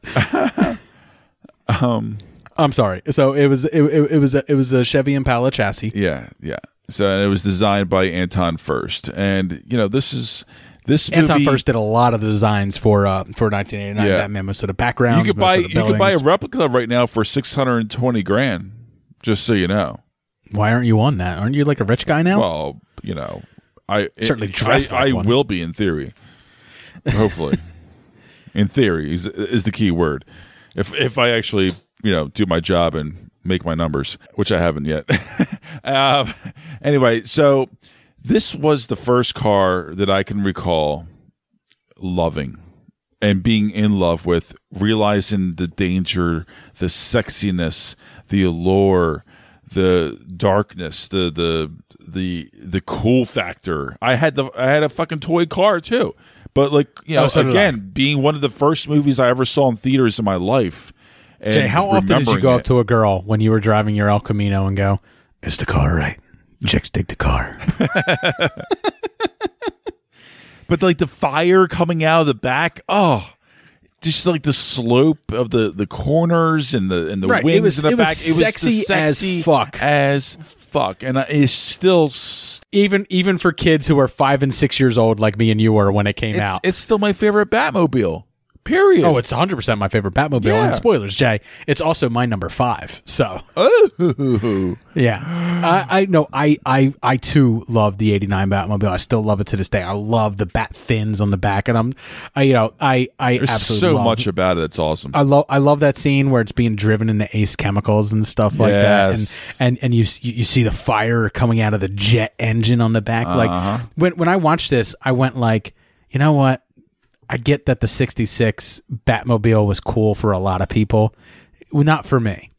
[SPEAKER 4] um,
[SPEAKER 2] I'm sorry. So it was it, it, it was a, it was a Chevy Impala chassis.
[SPEAKER 4] yeah, yeah. So it was designed by Anton Furst, and you know this is this
[SPEAKER 2] Anton
[SPEAKER 4] movie,
[SPEAKER 2] Furst did a lot of the designs for uh, for 1989
[SPEAKER 4] Yeah.
[SPEAKER 2] Batman. Most of the backgrounds.
[SPEAKER 4] You could
[SPEAKER 2] most
[SPEAKER 4] buy
[SPEAKER 2] of the
[SPEAKER 4] you could buy a replica right now for six hundred and twenty grand. Just so you know.
[SPEAKER 2] Why aren't you on that? Aren't you like a rich guy now?
[SPEAKER 4] Well, you know, I
[SPEAKER 2] Certainly dressed
[SPEAKER 4] I,
[SPEAKER 2] like
[SPEAKER 4] I will be in theory. Hopefully, [LAUGHS] in theory is is the key word. If if I actually you know do my job and make my numbers, which I haven't yet. um, [LAUGHS] anyway, so this was the first car that I can recall loving and being in love with, realizing the danger, the sexiness, the allure, the darkness, the the the the cool factor. I had the I had a fucking toy car too. But like, you oh, know,
[SPEAKER 2] Oh, so
[SPEAKER 4] again, being one of the first movies I ever saw in theaters in my life. And
[SPEAKER 2] Jay, how often did you go
[SPEAKER 4] it.
[SPEAKER 2] up to a girl when you were driving your El Camino and go, "Is the car right?" Chicks dig the car. [LAUGHS]
[SPEAKER 4] but like the fire coming out of the back, oh, just like the slope of the the corners and the and the
[SPEAKER 2] Right, it
[SPEAKER 4] wings
[SPEAKER 2] was-
[SPEAKER 4] in the back
[SPEAKER 2] it was sexy
[SPEAKER 4] the
[SPEAKER 2] as fuck.
[SPEAKER 4] as fuck, and I- it's still s-
[SPEAKER 2] even even for kids who are five and six years old, like me and you were when it came
[SPEAKER 4] it's,
[SPEAKER 2] out.
[SPEAKER 4] it's still my favorite Batmobile. Period.
[SPEAKER 2] Oh, it's 100% my favorite Batmobile.
[SPEAKER 4] Yeah.
[SPEAKER 2] And spoilers, Jay, it's also my number five. So,
[SPEAKER 4] oh. [LAUGHS]
[SPEAKER 2] yeah. I, I know, I, I, I too love the 89 Batmobile. I still love it to this day. I love the bat fins on the back. And I'm, I, you know, I, I
[SPEAKER 4] There's
[SPEAKER 2] absolutely
[SPEAKER 4] so
[SPEAKER 2] love,
[SPEAKER 4] much about it. It's awesome.
[SPEAKER 2] I love I love that scene where it's being driven into Ace Chemicals and stuff like
[SPEAKER 4] Yes.
[SPEAKER 2] that, and and and you you see the fire coming out of the jet engine on the back.
[SPEAKER 4] Uh-huh.
[SPEAKER 2] Like when when I watched this, I went like, you know what? I get that the '66 Batmobile was cool for a lot of people, not for me.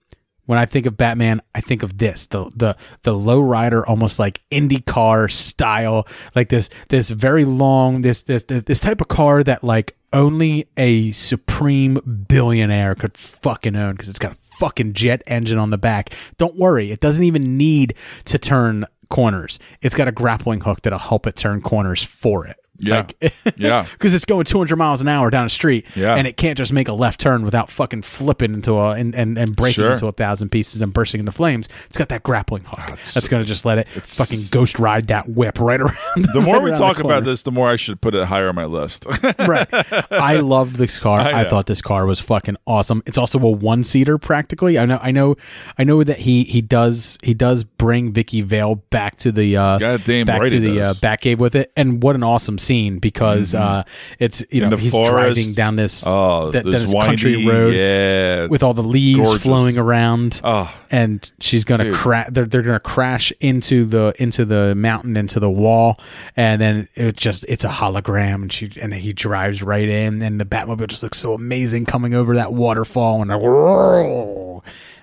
[SPEAKER 2] When I think of Batman, I think of this the the the lowrider, almost like IndyCar style, like this this very long this this this type of car that like only a supreme billionaire could fucking own because it's got a fucking jet engine on the back. Don't worry, it doesn't even need to turn corners. It's got a grappling hook that'll help it turn corners for it.
[SPEAKER 4] Yeah. [LAUGHS] Yeah.
[SPEAKER 2] Because it's going 200 miles an hour down a street,
[SPEAKER 4] Yeah.
[SPEAKER 2] and it can't just make a left turn without fucking flipping into a and and, and breaking
[SPEAKER 4] Sure.
[SPEAKER 2] into a thousand pieces and bursting into flames. It's got that grappling hook that's going to just let it fucking ghost ride that whip right [LAUGHS] around.
[SPEAKER 4] the more
[SPEAKER 2] right
[SPEAKER 4] we talk about this, the more I should put it higher on my list. [LAUGHS]
[SPEAKER 2] right. I loved this car.
[SPEAKER 4] I
[SPEAKER 2] I, thought this car was fucking awesome. It's also a one seater practically. I know I know I know that he he does he does bring Vicky Vale back to the uh
[SPEAKER 4] Goddamn
[SPEAKER 2] back
[SPEAKER 4] right
[SPEAKER 2] to
[SPEAKER 4] he
[SPEAKER 2] the uh,
[SPEAKER 4] does.
[SPEAKER 2] Batcave with it. And what an awesome scene because uh it's you know
[SPEAKER 4] the
[SPEAKER 2] he's
[SPEAKER 4] forest.
[SPEAKER 2] driving down this
[SPEAKER 4] Oh,
[SPEAKER 2] that,
[SPEAKER 4] this
[SPEAKER 2] this country road
[SPEAKER 4] yeah.
[SPEAKER 2] with all the leaves
[SPEAKER 4] Gorgeous.
[SPEAKER 2] flowing around.
[SPEAKER 4] Oh.
[SPEAKER 2] and she's gonna crash. They're, they're gonna crash into the into the mountain into the wall, and then it just it's a hologram, and she and he drives right in, and the Batmobile just looks so amazing coming over that waterfall, and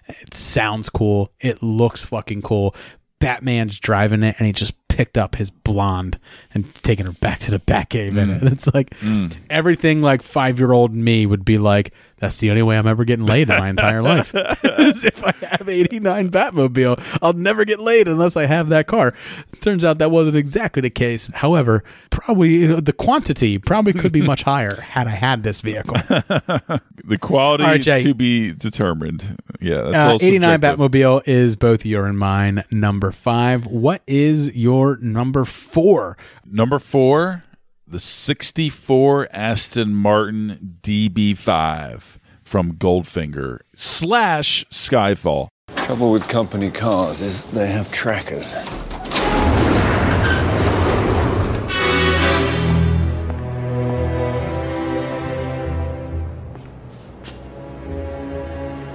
[SPEAKER 2] it sounds cool. It looks fucking cool. Batman's driving it, and he just picked up his blonde and taking her back to the Batcave in it. Mm. And [LAUGHS] it's like mm. everything like five year old me would be like, that's the only way I'm ever getting laid in my entire life. [LAUGHS] is if I have 89 Batmobile, I'll never get laid unless I have that car. Turns out that wasn't exactly the case. However, probably you know, the quantity probably could be much higher had I had this vehicle. [LAUGHS]
[SPEAKER 4] the quality
[SPEAKER 2] right,
[SPEAKER 4] to be determined. Yeah, that's
[SPEAKER 2] Uh,
[SPEAKER 4] all
[SPEAKER 2] 89
[SPEAKER 4] subjective.
[SPEAKER 2] Batmobile is both your and mine. Number five. What is your number four?
[SPEAKER 4] Number four, the 64 Aston Martin DB5 from Goldfinger slash Skyfall.
[SPEAKER 13] Trouble with company cars is they have trackers.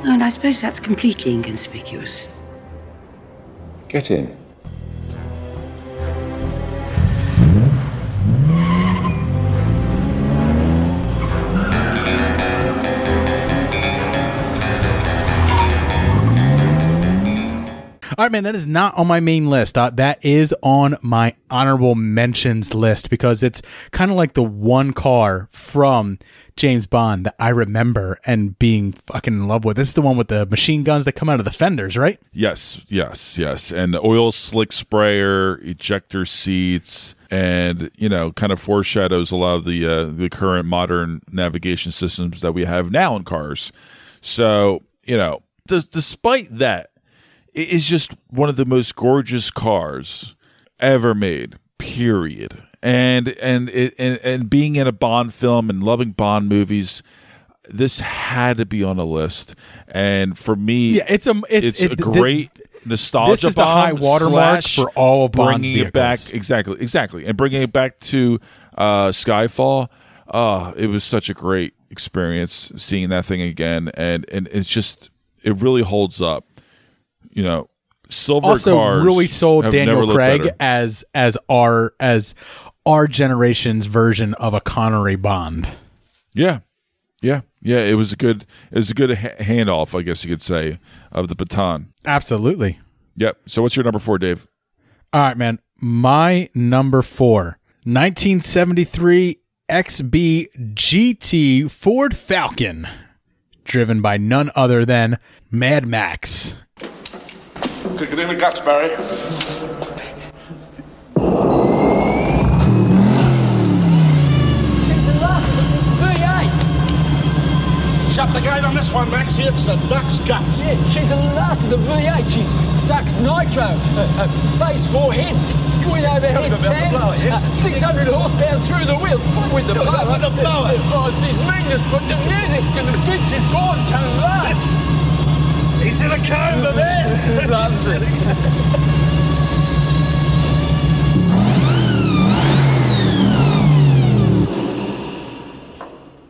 [SPEAKER 14] Oh, and I suppose that's completely inconspicuous.
[SPEAKER 13] Get in.
[SPEAKER 2] All right, man, that is not on my main list. Uh, that is on my honorable mentions list because it's kind of like the one car from James Bond that I remember and being fucking in love with. This is the one with the machine guns that come out of the fenders, right?
[SPEAKER 4] Yes, yes, yes. And the oil slick sprayer, ejector seats, and you know, kind of foreshadows a lot of the uh, the current modern navigation systems that we have now in cars. So you know, d- despite that, it is just one of the most gorgeous cars ever made. Period. And and it, and and being in a Bond film and loving Bond movies, this had to be on a list. And for me,
[SPEAKER 2] Yeah, it's a it's,
[SPEAKER 4] it's
[SPEAKER 2] it-
[SPEAKER 4] a
[SPEAKER 2] th-
[SPEAKER 4] great nostalgia.
[SPEAKER 2] This is the high watermark for all of Bond's
[SPEAKER 4] bringing it back exactly, exactly, and bringing it back to uh, Skyfall. Uh, it was such a great experience seeing that thing again, and and it's just it really holds up. You know, silver
[SPEAKER 2] also
[SPEAKER 4] cars
[SPEAKER 2] really sold Daniel Craig as as our as our generation's version of a Connery Bond.
[SPEAKER 4] Yeah, yeah, yeah. It was a good, it was a good ha- handoff, I guess you could say, of the baton.
[SPEAKER 2] Absolutely.
[SPEAKER 4] Yep. So, what's your number four, Dave?
[SPEAKER 2] All right, man. My number four, 1973 XB GT Ford Falcon, driven by none other than Mad Max
[SPEAKER 15] the it in the guts, Barry. Shut the gate on this one, Max. It's the duck's guts.
[SPEAKER 10] Yeah, she's the last of the V8. She sucks nitro. Her, her face, forehead, twin overhead
[SPEAKER 15] cams. Yeah?
[SPEAKER 10] Uh, 600 horsepower through the wheel, with the blower.
[SPEAKER 15] With the blower.
[SPEAKER 10] Oh, she's meanness, but the music and the bitch is born to last.
[SPEAKER 15] He's in a coma, man.
[SPEAKER 10] Loves it.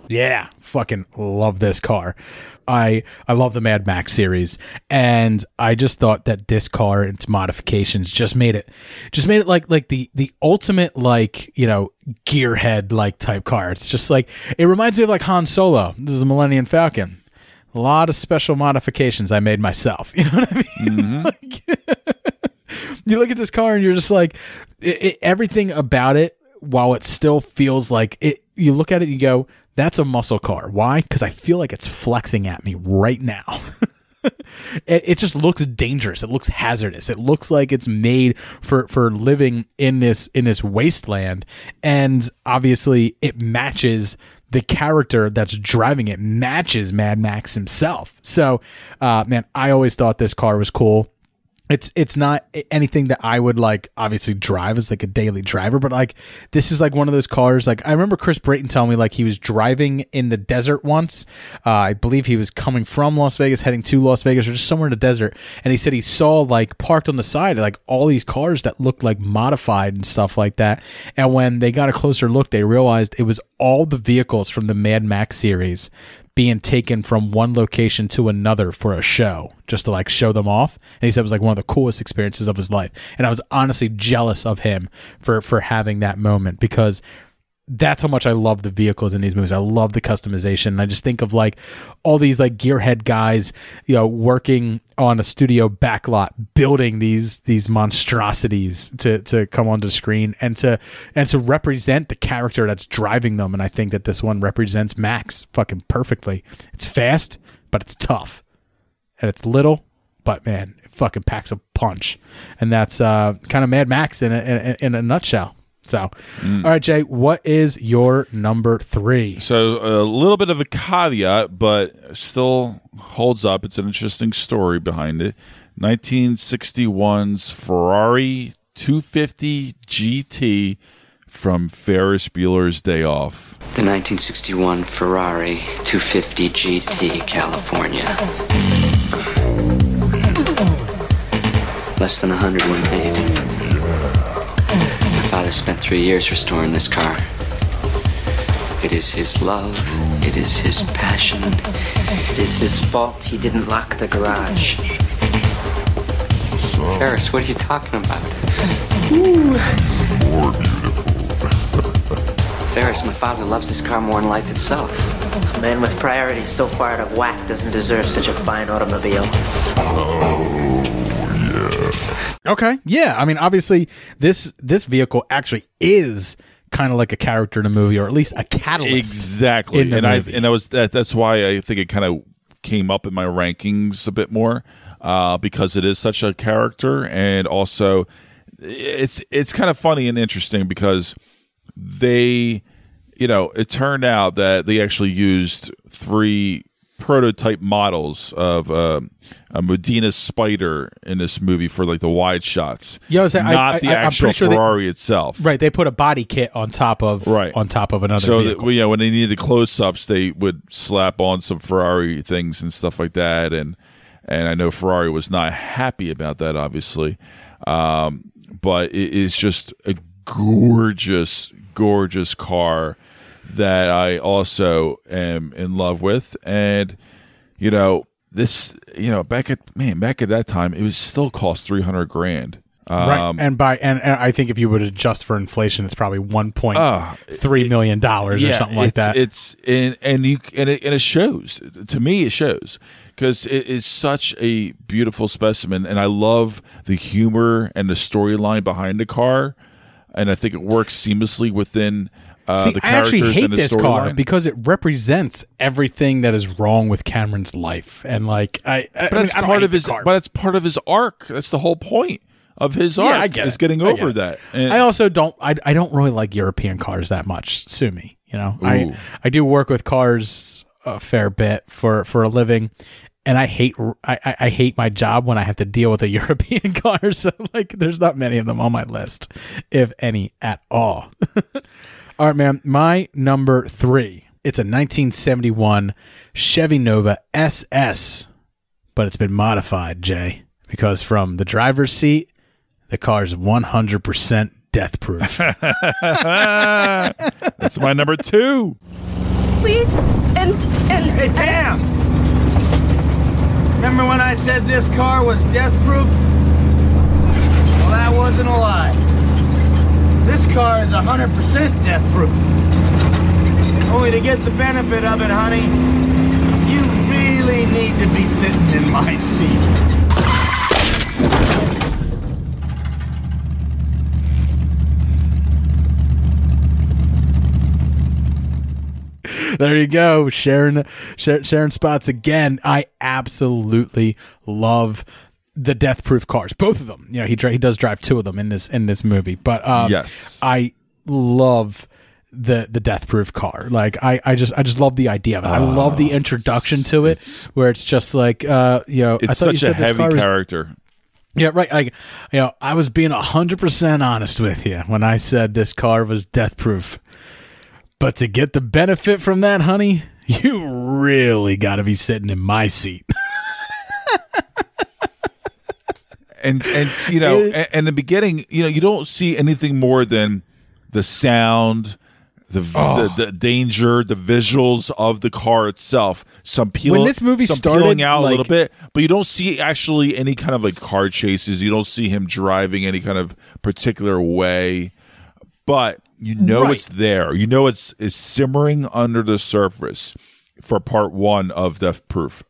[SPEAKER 2] Yeah, fucking love this car. I I love the Mad Max series, and I just thought that this car and its modifications just made it, just made it like like the the ultimate like you know gearhead like type car. It's just like it reminds me of like Han Solo. This is a Millennium Falcon. A lot of special modifications I made myself. [LAUGHS] You know what I mean? Mm-hmm. [LAUGHS] Like, [LAUGHS] you look at this car and you're just like it, it, everything about it while it still feels like it you look at it and you go that's a muscle car. Why? Because i feel like it's flexing at me right now. It, it just looks dangerous. It looks hazardous. It looks like it's made for for living in this in this wasteland. And obviously it matches the character that's driving it matches mad max himself. So uh man i always thought this car was cool it's it's not anything that I would like obviously drive as like a daily driver, but like this is like one of those cars. Like I remember Chris Brayton telling me like he was driving in the desert once. Uh, I believe he was coming from Las Vegas, heading to Las Vegas, or just somewhere in the desert, and he said he saw like parked on the side like all these cars that looked like modified and stuff like that. And when they got a closer look, they realized it was all the vehicles from the Mad Max series being taken from one location to another for a show just to like show them off. And he said it was like one of the coolest experiences of his life. And i was honestly jealous of him for for having that moment because that's how much I love the vehicles in these movies. I love the customization. I just think of like all these like gearhead guys, you know, working on a studio backlot, building these these monstrosities to to come onto screen and to and to represent the character that's driving them. And I think that this one represents Max fucking perfectly. It's fast, but it's tough, and it's little, but man, it fucking packs a punch. And that's uh, kind of Mad Max in a, in, in a nutshell. So, mm. all right, Jay, what is your number three?
[SPEAKER 4] So a little bit of a caveat, but still holds up. It's an interesting story behind it. 1961's Ferrari 250 GT from Ferris Bueller's Day Off.
[SPEAKER 16] The 1961 Ferrari 250 GT California. Less than a hundred when made. My father spent three years restoring this car. It is his love. It is his passion.
[SPEAKER 17] It is his fault he didn't lock the garage.
[SPEAKER 16] Ferris, what are you talking about? More beautiful. Ferris, my father loves this car more than life itself.
[SPEAKER 17] A man with priorities so far out of whack doesn't deserve such a fine automobile. Oh.
[SPEAKER 2] Okay, yeah. I mean, obviously, this this vehicle actually is kind of like a character in a movie, or at least a catalyst.
[SPEAKER 4] Exactly, and I and I was that, that's why I think it kind of came up in my rankings a bit more uh, because it is such a character, and also it's it's kind of funny and interesting because they, you know, it turned out that they actually used three prototype models of uh, a Modena Spyder in this movie for like the wide shots.
[SPEAKER 2] Yeah, I was saying,
[SPEAKER 4] not
[SPEAKER 2] I-
[SPEAKER 4] the
[SPEAKER 2] I-
[SPEAKER 4] actual
[SPEAKER 2] sure they-
[SPEAKER 4] Ferrari itself.
[SPEAKER 2] Right, they put a body kit on top of
[SPEAKER 4] Right.
[SPEAKER 2] on top of another
[SPEAKER 4] so that, well, yeah, when they needed close ups, they would slap on some Ferrari things and stuff like that, and and I know Ferrari was not happy about that, obviously, um, but it is just a gorgeous, gorgeous car that I also am in love with, and you know this, you know, back at man, back at that time, it was still cost three hundred grand.
[SPEAKER 2] right,
[SPEAKER 4] Um,
[SPEAKER 2] and by and, and I think if you would adjust for inflation, it's probably one point
[SPEAKER 4] Ah,
[SPEAKER 2] three million dollars or something like that.
[SPEAKER 4] It's and and you and it, and it shows. To me, it shows because it is such a beautiful specimen, and I love the humor and the storyline behind the car, and I think it works seamlessly within. Uh,
[SPEAKER 2] See, I actually hate this car
[SPEAKER 4] storyline.
[SPEAKER 2] because it represents everything that is wrong with Cameron's life, and like I, I
[SPEAKER 4] But
[SPEAKER 2] I mean,
[SPEAKER 4] that's
[SPEAKER 2] I
[SPEAKER 4] part of his. But it's part of his arc. That's the whole point of his arc.
[SPEAKER 2] yeah, I get
[SPEAKER 4] is
[SPEAKER 2] it.
[SPEAKER 4] getting
[SPEAKER 2] I get
[SPEAKER 4] over that. And-
[SPEAKER 2] I also don't. I, I don't really like European cars that much. Sue me. You know,
[SPEAKER 4] Ooh.
[SPEAKER 2] I I do work with cars a fair bit for for a living, and I hate I- I hate my job when I have to deal with a [LAUGHS] European car. So like, there's not many of them on my list, if any at all. [LAUGHS] all right, man. My number three. It's a 1971 Chevy Nova SS, but it's been modified, Jay, because from the driver's seat, the car's 100% death proof.
[SPEAKER 4] That's my number two.
[SPEAKER 15] Please, and and hey, Pam. Remember when I said this car was death-proof? Well, that wasn't a lie. This car is 100% death-proof. Only to get the benefit of it, honey, you really need to be sitting in my seat.
[SPEAKER 2] there you go. Sharon, Sharon spots again. I absolutely love the death proof cars, both of them. You know, he dri- he does drive two of them in this in this movie, but um,
[SPEAKER 4] Yes.
[SPEAKER 2] I love the the death proof car. Like I I just I just love the idea of it. I love the introduction to it, where it's just like uh you know I
[SPEAKER 4] It's
[SPEAKER 2] thought you
[SPEAKER 4] such a
[SPEAKER 2] said this
[SPEAKER 4] heavy
[SPEAKER 2] car was-
[SPEAKER 4] character.
[SPEAKER 2] yeah, right. Like, you know, I was being hundred percent honest with you when I said this car was death proof. But to get the benefit from that, honey, you really got to be sitting in my seat. [LAUGHS]
[SPEAKER 4] and and you know, and, and in the beginning, you know, you don't see anything more than the sound, the
[SPEAKER 2] Oh.
[SPEAKER 4] the, the danger, the visuals of the car itself. Some peel
[SPEAKER 2] When this movie
[SPEAKER 4] some
[SPEAKER 2] started,
[SPEAKER 4] peeling out a little bit, but you don't see actually any kind of like car chases. You don't see him driving any kind of particular way, but you know
[SPEAKER 2] Right.
[SPEAKER 4] it's there. You know it's is simmering under the surface for part one of Death Proof.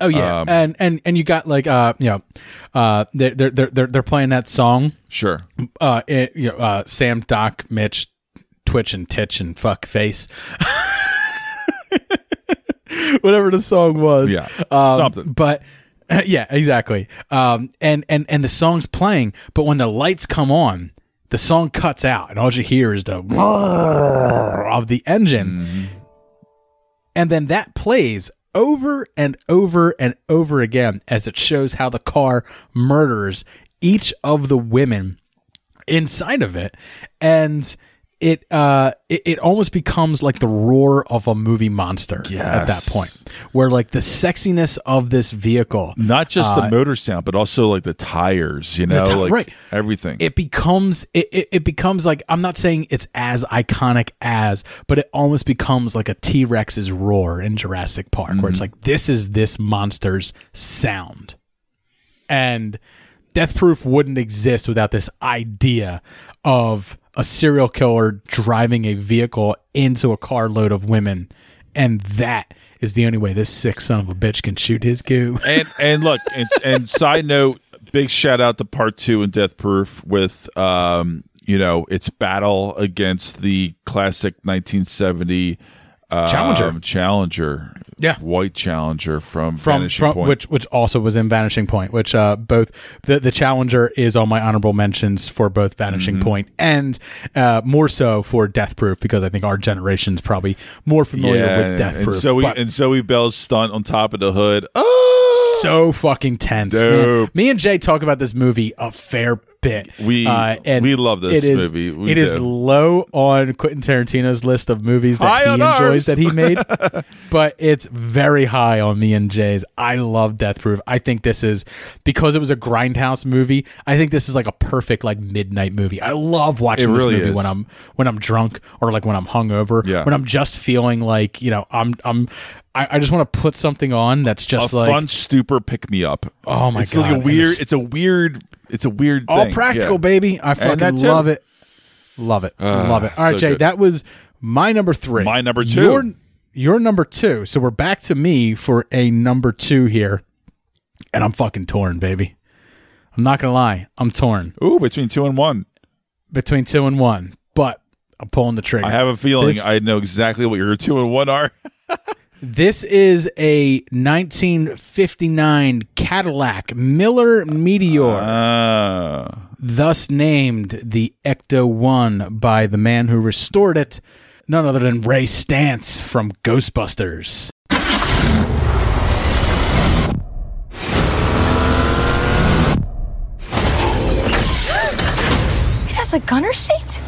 [SPEAKER 2] Oh yeah,
[SPEAKER 4] Um,
[SPEAKER 2] and and and you got like uh you know, uh they're they're they're they're, they're playing that song.
[SPEAKER 4] Sure.
[SPEAKER 2] Uh, it, you know, uh, Sam, Doc, Mitch, Twitch, and Titch, and fuck face. [LAUGHS] Whatever the song was,
[SPEAKER 4] Yeah,
[SPEAKER 2] um,
[SPEAKER 4] something.
[SPEAKER 2] But [LAUGHS] yeah, exactly. Um, and and and the song's playing, but when the lights come on, the song cuts out, and all you hear is the [LAUGHS] of the engine, and then that plays over and over and over again as it shows how the car murders each of the women inside of it. And it uh it, it almost becomes like the roar of a movie monster at that point where like the sexiness of this vehicle
[SPEAKER 4] Not just the
[SPEAKER 2] uh,
[SPEAKER 4] motor sound, but also like the tires. You know,
[SPEAKER 2] ti-
[SPEAKER 4] like
[SPEAKER 2] right.
[SPEAKER 4] everything.
[SPEAKER 2] it becomes it, it, it becomes like i'm not saying it's as iconic as but it almost becomes like a t-rex's roar in jurassic park where
[SPEAKER 4] Mm-hmm.
[SPEAKER 2] it's like this is this monster's sound and death proof wouldn't exist without this idea of a serial killer driving a vehicle into a carload of women. And that is the only way this sick son of a bitch can shoot his goo [LAUGHS]
[SPEAKER 4] and and look, and, and side note, big shout out to part two in Death Proof with um, you know, its battle against the classic 1970 um,
[SPEAKER 2] Challenger.
[SPEAKER 4] Challenger,
[SPEAKER 2] Yeah.
[SPEAKER 4] white Challenger from,
[SPEAKER 2] from,
[SPEAKER 4] Vanishing
[SPEAKER 2] from
[SPEAKER 4] Point.
[SPEAKER 2] which which also was in Vanishing Point, which uh both the the Challenger is on my honorable mentions for both Vanishing
[SPEAKER 4] Mm-hmm.
[SPEAKER 2] Point and uh more so for Death Proof because I think our generation's probably more familiar with Death
[SPEAKER 4] and
[SPEAKER 2] Proof.
[SPEAKER 4] Zoe
[SPEAKER 2] but
[SPEAKER 4] and Zoe Bell's stunt on top of the hood. Oh,
[SPEAKER 2] so fucking tense. Me and Jay talk about this movie a fair bit.
[SPEAKER 4] We-
[SPEAKER 2] uh, and
[SPEAKER 4] we love this
[SPEAKER 2] it is-
[SPEAKER 4] movie. We
[SPEAKER 2] it is
[SPEAKER 4] do.
[SPEAKER 2] low on Quentin Tarantino's list of movies that
[SPEAKER 4] High
[SPEAKER 2] he enjoys
[SPEAKER 4] ours.
[SPEAKER 2] that he made, [LAUGHS] but it's very high on me and Jay's. I love Death Proof. I think this is because it was a grindhouse movie. I think this is like a perfect like midnight movie. I love watching
[SPEAKER 4] It
[SPEAKER 2] this
[SPEAKER 4] really
[SPEAKER 2] movie
[SPEAKER 4] is.
[SPEAKER 2] when I'm when I'm drunk or like when I'm hungover.
[SPEAKER 4] Yeah.
[SPEAKER 2] When I'm just feeling like you know I'm I'm. I, I just want to put something on that's just
[SPEAKER 4] a
[SPEAKER 2] like
[SPEAKER 4] fun stupor pick me up.
[SPEAKER 2] Oh my
[SPEAKER 4] it's like a weird. It's a weird. It's a weird.
[SPEAKER 2] all
[SPEAKER 4] thing.
[SPEAKER 2] practical,
[SPEAKER 4] Yeah.
[SPEAKER 2] baby. I fucking love it. Love it.
[SPEAKER 4] Ah,
[SPEAKER 2] love it. All right,
[SPEAKER 4] so
[SPEAKER 2] Jay,
[SPEAKER 4] good.
[SPEAKER 2] that was my number three.
[SPEAKER 4] My number two.
[SPEAKER 2] Your, your number two. So we're back to me for a number two here. And I'm fucking torn, baby. I'm not going to lie. I'm torn
[SPEAKER 4] Ooh, between two and one.
[SPEAKER 2] between two and one, but I'm pulling the trigger.
[SPEAKER 4] I have a feeling
[SPEAKER 2] This-
[SPEAKER 4] I know exactly what your two and one are. [LAUGHS]
[SPEAKER 2] This is a 1959 Cadillac Miller Meteor,
[SPEAKER 4] uh.
[SPEAKER 2] thus named the Ecto 1 by the man who restored it, none other than Ray Stantz from Ghostbusters.
[SPEAKER 11] It has a gunner seat?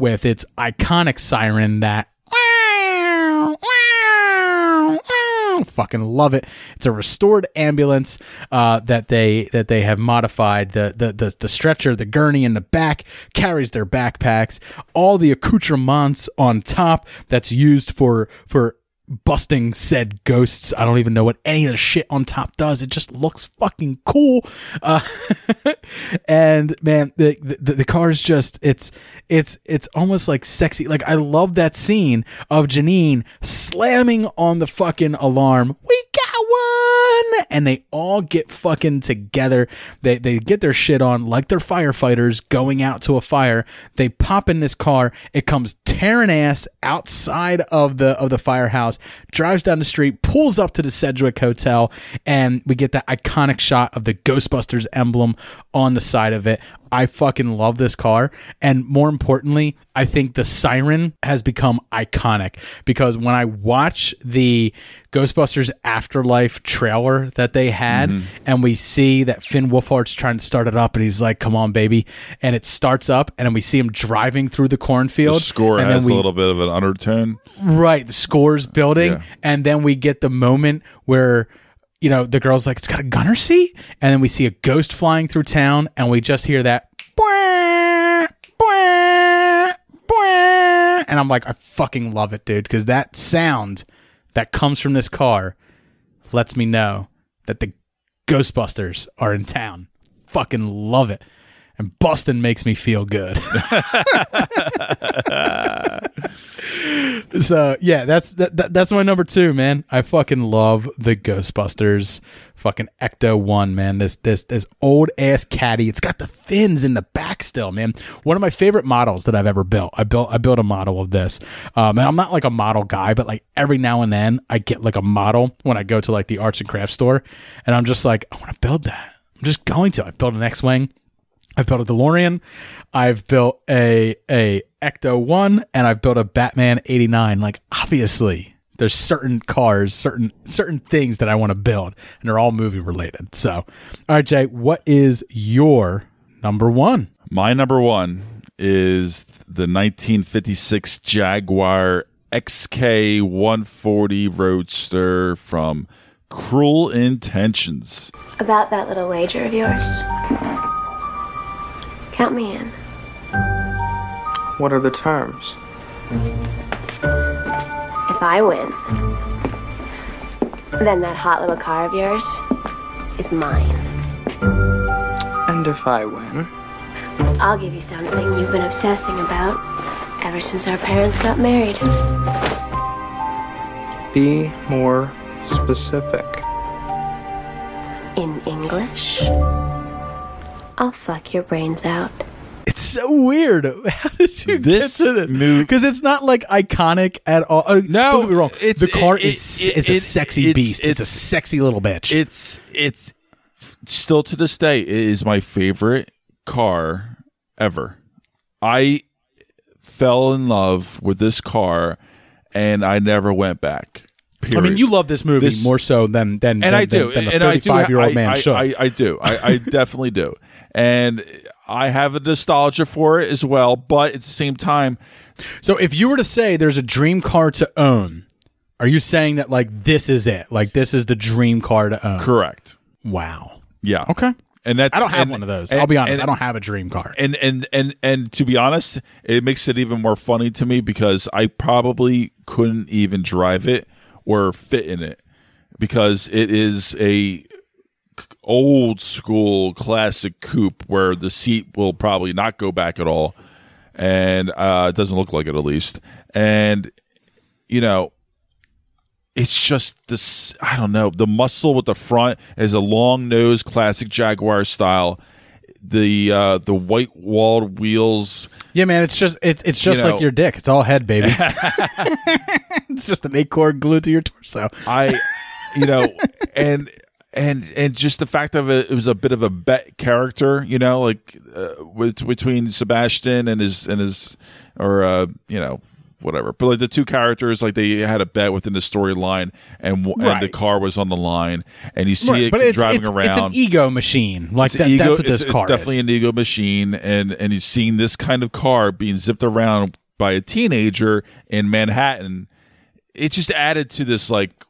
[SPEAKER 2] With its iconic siren that fucking love it. It's a restored ambulance uh, that they that they have modified. The, the the the stretcher, the gurney in the back carries their backpacks. All the accoutrements on top that's used for for busting said ghosts. I don't even know what any of the shit on top does. It just looks fucking cool. Uh, [LAUGHS] and man, the, the the car is just it's it's it's almost like sexy. Like I love that scene of Janine slamming on the fucking alarm. We got one, and they all get fucking together. They they get their shit on like they're firefighters going out to a fire. They pop in this car. It comes tearing ass outside of the of the firehouse. Drives down the street, pulls up to the Sedgwick Hotel, and we get that iconic shot of the Ghostbusters emblem on the side of it. I fucking love this car. And more importantly, I think the siren has become iconic because when I watch the Ghostbusters Afterlife trailer that they had,
[SPEAKER 4] Mhm.
[SPEAKER 2] and we see that Finn Wolfhard's trying to start it up, and he's like, "Come on, baby," and it starts up, and then we see him driving through the cornfield.
[SPEAKER 4] The score
[SPEAKER 2] and
[SPEAKER 4] has
[SPEAKER 2] we,
[SPEAKER 4] a little bit of an undertone.
[SPEAKER 2] Right, the scores building,
[SPEAKER 4] Yeah.
[SPEAKER 2] and then we get the moment where you know the girl's like, "It's got a gunner seat," and then we see a ghost flying through town, and we just hear that, and I'm like, I fucking love it, dude, because that sound that comes from this car lets me know that the Ghostbusters are in town. Fucking love it. And Boston makes me feel good. [LAUGHS] so yeah, that's that, that, that's my number two, man. I fucking love the Ghostbusters, fucking Ecto One, man. This this this old ass caddy. It's got the fins in the back still, man. One of my favorite models that I've ever built. I built I built a model of this, um, and I'm not like a model guy, but like every now and then I get like a model when I go to like the arts and crafts store, and I'm just like I want to build that. I'm just going to. I built an X-wing. I've built a DeLorean. I've built a a Ecto One, and I've built a Batman eighty nine. Like obviously, there's certain cars, certain certain things that I want to build, and they're all movie related. So, all right, Jay, what is your number one?
[SPEAKER 4] My number one is the 1956 Jaguar XK 140 Roadster from Cruel Intentions.
[SPEAKER 18] About that little wager of yours. Count me in.
[SPEAKER 1] What are the terms?
[SPEAKER 18] If I win, then that hot little car of yours is mine.
[SPEAKER 1] And if I win?
[SPEAKER 18] I'll give you something you've been obsessing about ever since our parents got married.
[SPEAKER 1] Be more specific.
[SPEAKER 18] In English, I'll fuck your brains out.
[SPEAKER 2] It's so weird. [LAUGHS] How did you
[SPEAKER 4] This
[SPEAKER 2] get to this? Because it's not like iconic at all. Uh,
[SPEAKER 4] No,
[SPEAKER 2] don't get me wrong.
[SPEAKER 4] it's-
[SPEAKER 2] the car
[SPEAKER 4] it-
[SPEAKER 2] is
[SPEAKER 4] it-
[SPEAKER 2] is a sexy
[SPEAKER 4] it's-
[SPEAKER 2] beast. It's, a sexy little bitch.
[SPEAKER 4] It's it's still to this day it is my favorite car ever. I fell in love with this car and I never went back. Period.
[SPEAKER 2] I mean, you love this movie
[SPEAKER 4] This-
[SPEAKER 2] more so than than
[SPEAKER 4] and
[SPEAKER 2] than,
[SPEAKER 4] I do,
[SPEAKER 2] than, than a
[SPEAKER 4] and I do.
[SPEAKER 2] thirty-five year old
[SPEAKER 4] I-
[SPEAKER 2] man
[SPEAKER 4] I,
[SPEAKER 2] should.
[SPEAKER 4] I, I do. I, I [LAUGHS] definitely do, and I have a nostalgia for it as well. But at the same time,
[SPEAKER 2] so, if you were to say there's a dream car to own, are you saying that like this is it? Like this is the dream car to own?
[SPEAKER 4] correct.
[SPEAKER 2] Wow.
[SPEAKER 4] Yeah.
[SPEAKER 2] Okay.
[SPEAKER 4] And that's
[SPEAKER 2] I don't have
[SPEAKER 4] and-
[SPEAKER 2] one of those.
[SPEAKER 4] and-
[SPEAKER 2] I'll be honest.
[SPEAKER 4] and-
[SPEAKER 2] I don't have a dream car.
[SPEAKER 4] and and and and to be honest, it makes it even more funny to me because I probably couldn't even drive it or fit in it because it is a old school classic coupe where the seat will probably not go back at all and uh it doesn't look like it at least and you know it's just this i don't know the muscle with the front is a long nose classic jaguar style the uh the white walled wheels
[SPEAKER 2] Yeah, man. It's just it's it's just
[SPEAKER 4] You
[SPEAKER 2] like
[SPEAKER 4] know-
[SPEAKER 2] your dick. It's all head, baby. [LAUGHS] [LAUGHS] it's just an acorn glued to your torso.
[SPEAKER 4] I, you know, and and and just the fact of it, it was a bit of a bet character, you know, like uh, with, between Sebastian and his and his or uh, you know whatever. But like the two characters, like they had a bet within the storyline, and w- and the car was on the line, and you see
[SPEAKER 2] Right,
[SPEAKER 4] it
[SPEAKER 2] but it's,
[SPEAKER 4] driving
[SPEAKER 2] it's,
[SPEAKER 4] around.
[SPEAKER 2] it's an ego machine. Like that,
[SPEAKER 4] ego-
[SPEAKER 2] that's what this
[SPEAKER 4] it's,
[SPEAKER 2] car
[SPEAKER 4] it's definitely
[SPEAKER 2] is.
[SPEAKER 4] an ego machine, and and you've seen this kind of car being zipped around by a teenager in Manhattan. It just added to this like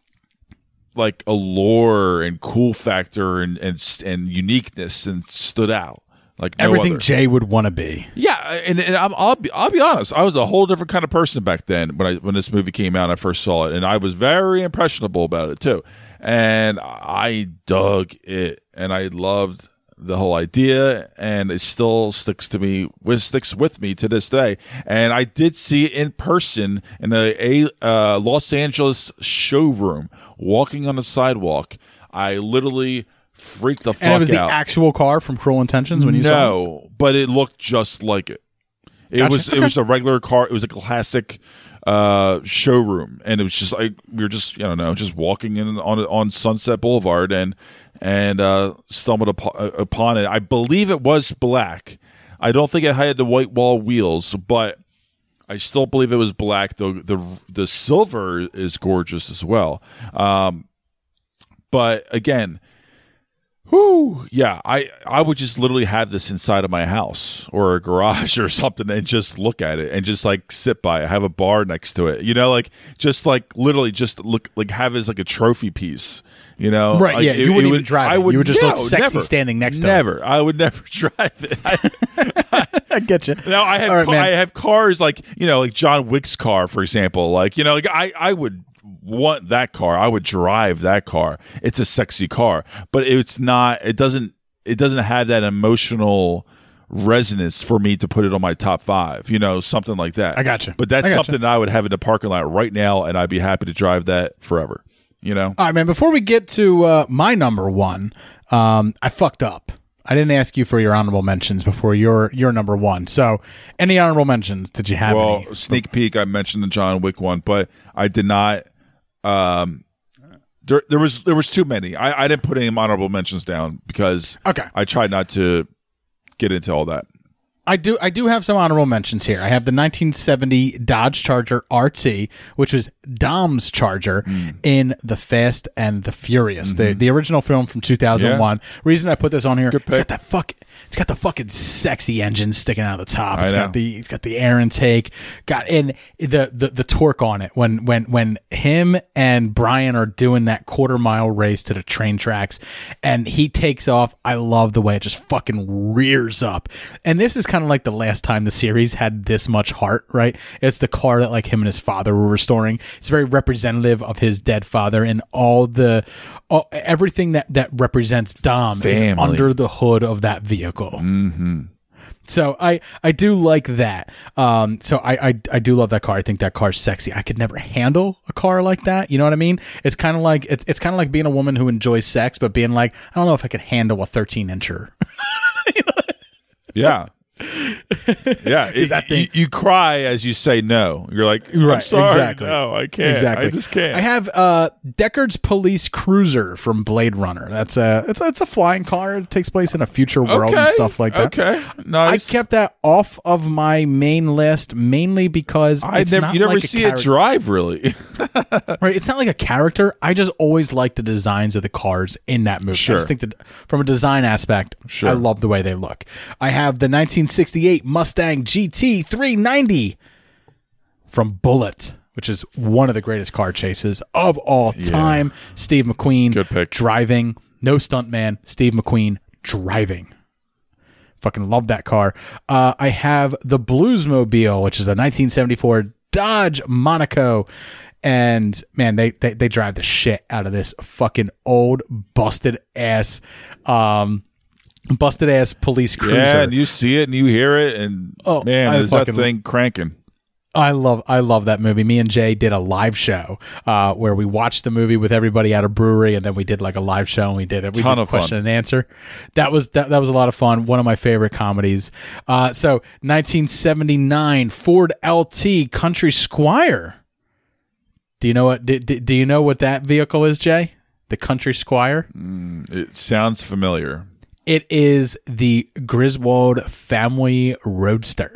[SPEAKER 4] like allure and cool factor and and and uniqueness and stood out like no
[SPEAKER 2] Everything
[SPEAKER 4] other.
[SPEAKER 2] Jay would want to be.
[SPEAKER 4] Yeah, and, and I'm, I'll be I'll be honest. I was a whole different kind of person back then when I when this movie came out. and I first saw it, and I was very impressionable about it too. And I dug it, and I loved the whole idea, and it still sticks to me. With, sticks with me to this day. And I did see it in person in a, a uh, Los Angeles showroom, walking on the sidewalk. I literally freaked the fuck out.
[SPEAKER 2] And it was the actual car from Cruel Intentions when you saw it?
[SPEAKER 4] No, but it looked just like it. It
[SPEAKER 2] Gotcha.
[SPEAKER 4] was it was a regular car. It was a classic uh showroom and it was just like we were just I don't know just walking in on on Sunset Boulevard and and uh stumbled uh, upon it. I believe it was black. I don't think it had the white wall wheels, but I still believe it was black. The the the silver is gorgeous as well. Um, but again, whoo, yeah, I I would just literally have this inside of my house or a garage [LAUGHS] or something and just look at it and just like sit by it. Have a bar next to it, you know, like just like literally just look like have it as like a trophy piece. You know,
[SPEAKER 2] Right,
[SPEAKER 4] Like,
[SPEAKER 2] yeah, you wouldn't even drive
[SPEAKER 4] I would
[SPEAKER 2] You would just look sexy
[SPEAKER 4] never,
[SPEAKER 2] standing next to it.
[SPEAKER 4] Never, I would never [LAUGHS] drive it. I, [LAUGHS]
[SPEAKER 2] I get you.
[SPEAKER 4] now I have
[SPEAKER 2] right,
[SPEAKER 4] ca- I have cars like you know like John Wick's car for example. Like you know like I I would want that car. I would drive that car. It's a sexy car, but it's not. It doesn't. It doesn't have that emotional resonance for me to put it on my top five. You know something like that.
[SPEAKER 2] I gotcha.
[SPEAKER 4] But that's something that I would have in the parking lot right now, and I'd be happy to drive that forever. You know.
[SPEAKER 2] All right, man. Before we get to uh, my number one, um, I fucked up. I didn't ask you for your honorable mentions before your your number one. So, any honorable mentions? Did you have
[SPEAKER 4] well,
[SPEAKER 2] any?
[SPEAKER 4] sneak peek. I mentioned the John Wick one, but I did not. Um, there, there was there was too many. I, I didn't put any honorable mentions down because
[SPEAKER 2] Okay.
[SPEAKER 4] I tried not to get into all that.
[SPEAKER 2] I do. I do have some honorable mentions here. I have the 1970 Dodge Charger RT, which was Dom's Charger
[SPEAKER 4] Hmm.
[SPEAKER 2] in The Fast and the Furious, the
[SPEAKER 4] Mhm.
[SPEAKER 2] the original film from 2001. Reason I put this on here, it's got that fuck. It's got the fucking sexy engine sticking out of the top. It's got the it's got the air intake. Got and the, the the torque on it when when when him and Brian are doing that quarter mile race to the train tracks, and he takes off. I love the way it just fucking rears up. And this is kind of like the last time the series had this much heart, right? It's the car that like him and his father were restoring. It's very representative of his dead father and all the all, everything that that represents Dom is under the hood of that vehicle.
[SPEAKER 4] Mm-hmm.
[SPEAKER 2] So I I do like that. Um, so I, I I do love that car. I think that car's sexy. I could never handle a car like that. You know what I mean? It's kind of like it's, it's kind of like being a woman who enjoys sex, but being like I don't know if I could handle a 13 incher. [LAUGHS]
[SPEAKER 4] Yeah. [LAUGHS] yeah,
[SPEAKER 2] Is that
[SPEAKER 4] It- you, you cry as you say no. You're like, I'm
[SPEAKER 2] Right,
[SPEAKER 4] sorry,
[SPEAKER 2] exactly.
[SPEAKER 4] no, I can't.
[SPEAKER 2] Exactly.
[SPEAKER 4] I just can't.
[SPEAKER 2] I have uh, Deckard's Police Cruiser from Blade Runner. That's a it's a, it's a flying car. It takes place in a future world and stuff like that.
[SPEAKER 4] okay, nice.
[SPEAKER 2] I kept that off of my main list mainly because
[SPEAKER 4] I
[SPEAKER 2] it's
[SPEAKER 4] never,
[SPEAKER 2] not
[SPEAKER 4] you never
[SPEAKER 2] like a
[SPEAKER 4] see it drive really. [LAUGHS]
[SPEAKER 2] right? It's not like a character. I just always like the designs of the cars in that movie.
[SPEAKER 4] Sure.
[SPEAKER 2] I just think that from a design aspect,
[SPEAKER 4] Sure.
[SPEAKER 2] I love the way they look. I have the 1968 Mustang GT 390 from Bullitt, which is one of the greatest car chases of all
[SPEAKER 4] Yeah.
[SPEAKER 2] time. Steve McQueen
[SPEAKER 4] Good pick.
[SPEAKER 2] driving, no stuntman. Steve McQueen driving. Fucking love that car. Uh, I have the Bluesmobile, which is a 1974 Dodge Monaco. And man, they, they they drive the shit out of this fucking old busted ass um busted ass police cruiser.
[SPEAKER 4] yeah, and you see it and you hear it, and
[SPEAKER 2] Oh,
[SPEAKER 4] man,
[SPEAKER 2] I
[SPEAKER 4] is that
[SPEAKER 2] fucking-
[SPEAKER 4] thing cranking?
[SPEAKER 2] I love I love that movie. Me and Jay did a live show uh, where we watched the movie with everybody at a brewery, and then we did like a live show and we did it. We
[SPEAKER 4] Ton
[SPEAKER 2] did
[SPEAKER 4] of
[SPEAKER 2] question
[SPEAKER 4] fun.
[SPEAKER 2] and answer. That was that, that was a lot of fun. One of my favorite comedies. Uh, so 1979 Ford LT Country Squire. Do you know what? Do, do, do you know what that vehicle is, Jay? The Country Squire.
[SPEAKER 4] It sounds familiar.
[SPEAKER 2] It is the Griswold family roadster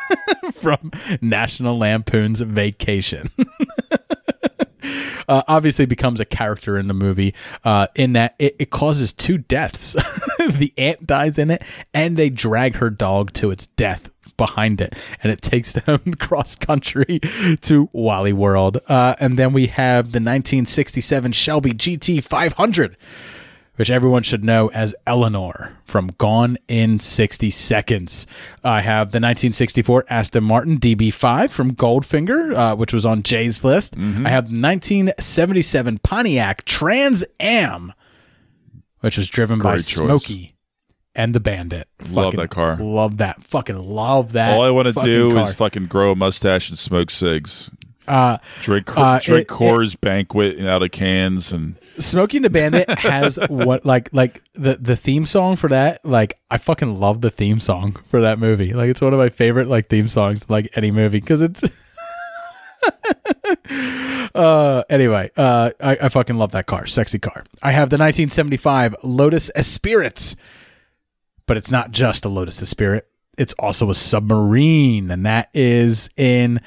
[SPEAKER 2] [LAUGHS] from National Lampoon's Vacation. [LAUGHS] uh, obviously becomes a character in the movie uh, in that it, it causes two deaths. [LAUGHS] the ant dies in it, and they drag her dog to its death behind it, and it takes them cross country to Wally World. Uh, and then we have the 1967 Shelby GT 500 which everyone should know as Eleanor from Gone in 60 Seconds. I have the 1964 Aston Martin DB5 from Goldfinger, uh, which was on Jay's list. I have the 1977 Pontiac Trans Am, which was driven by
[SPEAKER 4] Great choice.
[SPEAKER 2] Smokey and the Bandit.
[SPEAKER 4] Love that car.
[SPEAKER 2] Love that. Fucking love that.
[SPEAKER 4] All I want to do
[SPEAKER 2] car.
[SPEAKER 4] is fucking grow a mustache and smoke cigs.
[SPEAKER 2] Uh,
[SPEAKER 4] drink
[SPEAKER 2] uh,
[SPEAKER 4] drink
[SPEAKER 2] it-
[SPEAKER 4] Coors Banquet out of cans and
[SPEAKER 2] Smokey and the Bandit [LAUGHS] has what like like the the theme song for that like I fucking love the theme song for that movie. Like it's one of my favorite like theme songs like any movie because it's [LAUGHS] uh anyway uh I, I fucking love that car. Sexy car. I have the 1975 Lotus Esprit but it's not just a Lotus Esprit. It's also a submarine and that is in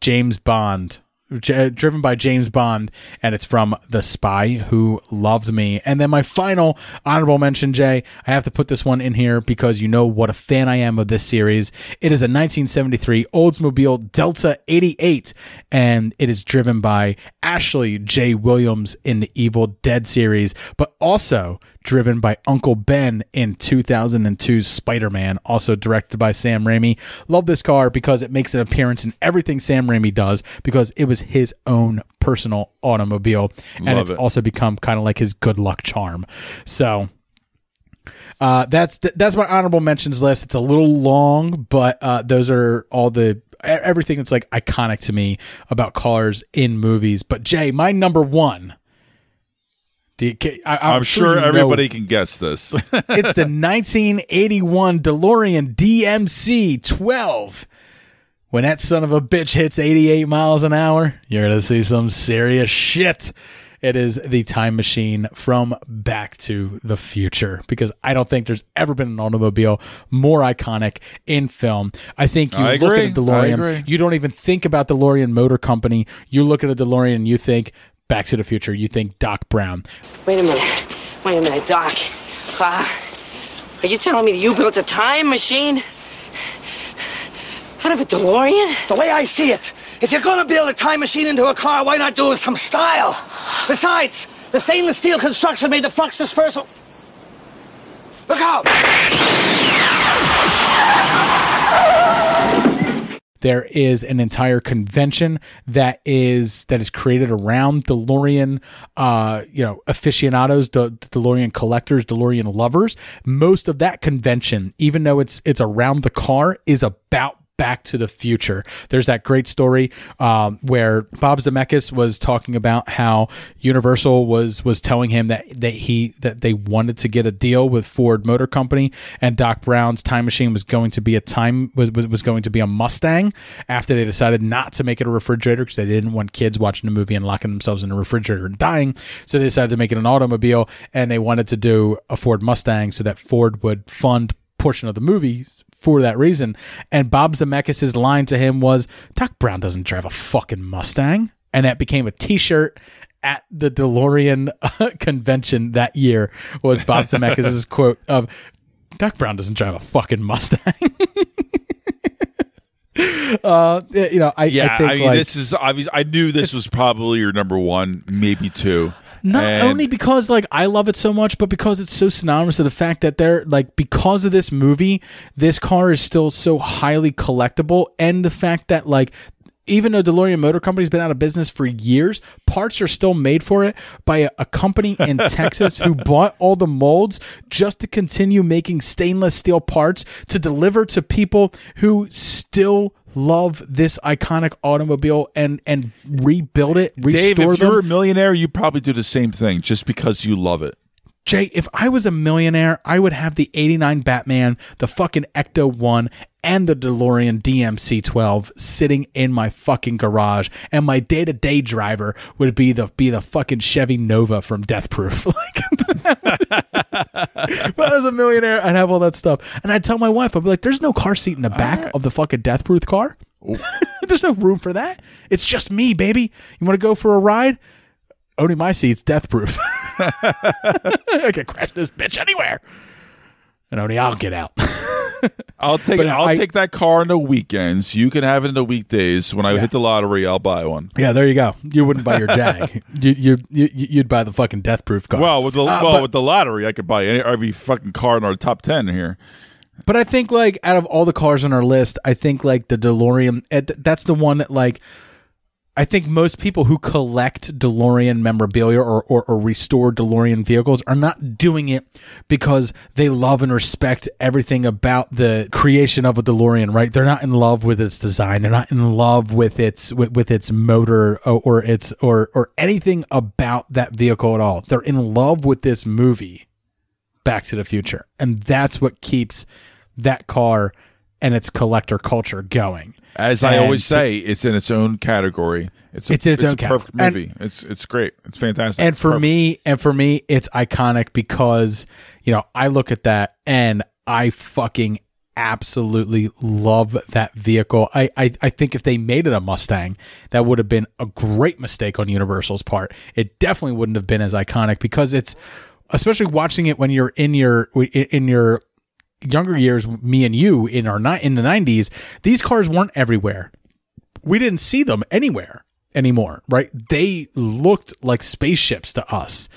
[SPEAKER 2] James Bond, J- uh, driven by James Bond, and it's from The Spy Who Loved Me. And then my final honorable mention, Jay, I have to put this one in here because you know what a fan I am of this series. It is a 1973 Oldsmobile Delta 88, and it is driven by Ashley J. Williams in the Evil Dead series, but also driven by Uncle Ben in 2002's Spider Man, also directed by Sam Raimi. Love this car because it makes an appearance in everything Sam Raimi does because it was his own personal automobile. And
[SPEAKER 4] Love
[SPEAKER 2] it's
[SPEAKER 4] it.
[SPEAKER 2] also become kind of like his good luck charm. So. Uh, that's th- that's my honorable mentions list. It's a little long, but uh, those are all the everything that's like iconic to me about cars in movies. But Jay, my number one. You, I,
[SPEAKER 4] I'm, sure,
[SPEAKER 2] know-
[SPEAKER 4] everybody can guess this. [LAUGHS]
[SPEAKER 2] it's the 1981 DeLorean DMC 12. When that son of a bitch hits 88 miles an hour, you're going to see some serious shit. It is the time machine from Back to the Future because I don't think there's ever been an automobile more iconic in film. I think you
[SPEAKER 4] I
[SPEAKER 2] look
[SPEAKER 4] agree.
[SPEAKER 2] at a DeLorean, you don't even think about DeLorean Motor Company. You look at a DeLorean and you think Back to the Future. You think Doc Brown.
[SPEAKER 19] Wait a minute. Wait a minute, Doc. Uh, are you telling me that you built a time machine? Out of a DeLorean?
[SPEAKER 15] The way I see it, if you're gonna build a time machine into a car, why not do it with some style? Besides, the stainless steel construction made the flux dispersal. Look out!
[SPEAKER 2] There is an entire convention that is that is created around DeLorean, uh, you know, aficionados, the DeLorean collectors, DeLorean lovers. Most of that convention, even though it's it's around the car, is about Back to the Future. There's that great story um, where Bob Zemeckis was talking about how Universal was was telling him that that he that they wanted to get a deal with Ford Motor Company, and Doc Brown's time machine was going to be a time was was, was going to be a Mustang. After they decided not to make it a refrigerator because they didn't want kids watching the movie and locking themselves in a refrigerator and dying, so they decided to make it an automobile, and they wanted to do a Ford Mustang so that Ford would fund portion of the movies for that reason. And Bob Zemeckis' line to him was, Doc Brown doesn't drive a fucking Mustang. And that became a t-shirt at the DeLorean uh, [LAUGHS] convention that year was Bob [LAUGHS] Zemeckis' quote of, Doc Brown doesn't drive a fucking Mustang. [LAUGHS] uh, you know, I,
[SPEAKER 4] yeah,
[SPEAKER 2] I think
[SPEAKER 4] mean,
[SPEAKER 2] like,
[SPEAKER 4] this is obvious. I knew this was probably your number one, maybe two.
[SPEAKER 2] Not
[SPEAKER 4] And-
[SPEAKER 2] only because like I love it so much, but because it's so synonymous to the fact that they're like because of this movie, this car is still so highly collectible, and the fact that like even though DeLorean Motor Company's been out of business for years, parts are still made for it by a, a company in [LAUGHS] Texas who bought all the molds just to continue making stainless steel parts to deliver to people who still love this iconic automobile and and rebuild it, restore
[SPEAKER 4] Dave, if
[SPEAKER 2] them.
[SPEAKER 4] you're a millionaire, you probably do the same thing just because you love it.
[SPEAKER 2] Jay, if I was a millionaire, I would have the 89 Batman, the fucking Ecto 1, and the DeLorean DMC-12 sitting in my fucking garage, and my day-to-day driver would be the be the fucking Chevy Nova from Death Proof. [LAUGHS] like, [LAUGHS] if I was a millionaire, I'd have all that stuff, and I'd tell my wife, I'd be like, "There's no car seat in the back uh. of the fucking Death Proof car. [LAUGHS] There's no room for that. It's just me, baby. You want to go for a ride? Owning my seat's death proof. I can crash this bitch anywhere, and only I'll get out.
[SPEAKER 4] I'll take
[SPEAKER 2] But
[SPEAKER 4] I'll
[SPEAKER 2] I-
[SPEAKER 4] take that car on the weekends. You can have it in the weekdays. When I
[SPEAKER 2] Yeah.
[SPEAKER 4] hit the lottery, I'll buy one.
[SPEAKER 2] yeah, there you go. You wouldn't buy your Jag. [LAUGHS] you, you you you'd buy the fucking death proof car.
[SPEAKER 4] Well, with the
[SPEAKER 2] Uh,
[SPEAKER 4] well
[SPEAKER 2] but-
[SPEAKER 4] with the lottery, I could buy any, every fucking car in our top ten here.
[SPEAKER 2] But I think like out of all the cars on our list, I think like the DeLorean. eh, That's the one that like. I think most people who collect DeLorean memorabilia or, or, or restore DeLorean vehicles are not doing it because they love and respect everything about the creation of a DeLorean, right? They're not in love with its design. They're not in love with its with, with its motor or, or its or or anything about that vehicle at all. They're in love with this movie. Back to the Future. And that's what keeps that car and its collector culture going.
[SPEAKER 4] As I
[SPEAKER 2] And
[SPEAKER 4] always
[SPEAKER 2] so-
[SPEAKER 4] say, it's in its own category. It's a,
[SPEAKER 2] It's its own
[SPEAKER 4] a perfect movie. it's it's great. It's fantastic.
[SPEAKER 2] and for
[SPEAKER 4] Perfect.
[SPEAKER 2] me, and for me, it's iconic because, you know, I look at that and I fucking absolutely love that vehicle. I, I, I think if they made it a Mustang, that would have been a great mistake on Universal's part. It definitely wouldn't have been as iconic because it's, especially watching it when you're in your, in your, younger years me and you in our ni- in the 90s these cars weren't everywhere. We didn't see them anywhere anymore right? They looked like spaceships to us.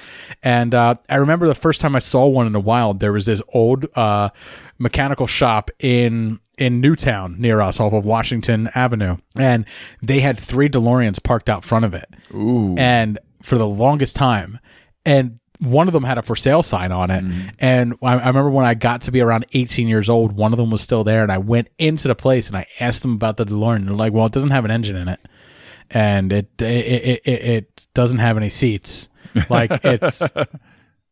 [SPEAKER 2] And uh, i remember the first time i saw one in the wild there was this old uh, mechanical shop in in newtown near us off of washington avenue. And they had three deloreans parked out front of it.
[SPEAKER 4] Ooh.
[SPEAKER 2] and for the longest time. And one of them had a for sale sign on it. Mm-hmm. And I, I remember when i got to be around 18 years old one of them was still there and i went into the place and i asked them about the delorean. They're like well it doesn't have an engine in it and it it it, it, it doesn't have any seats. Like [LAUGHS] it's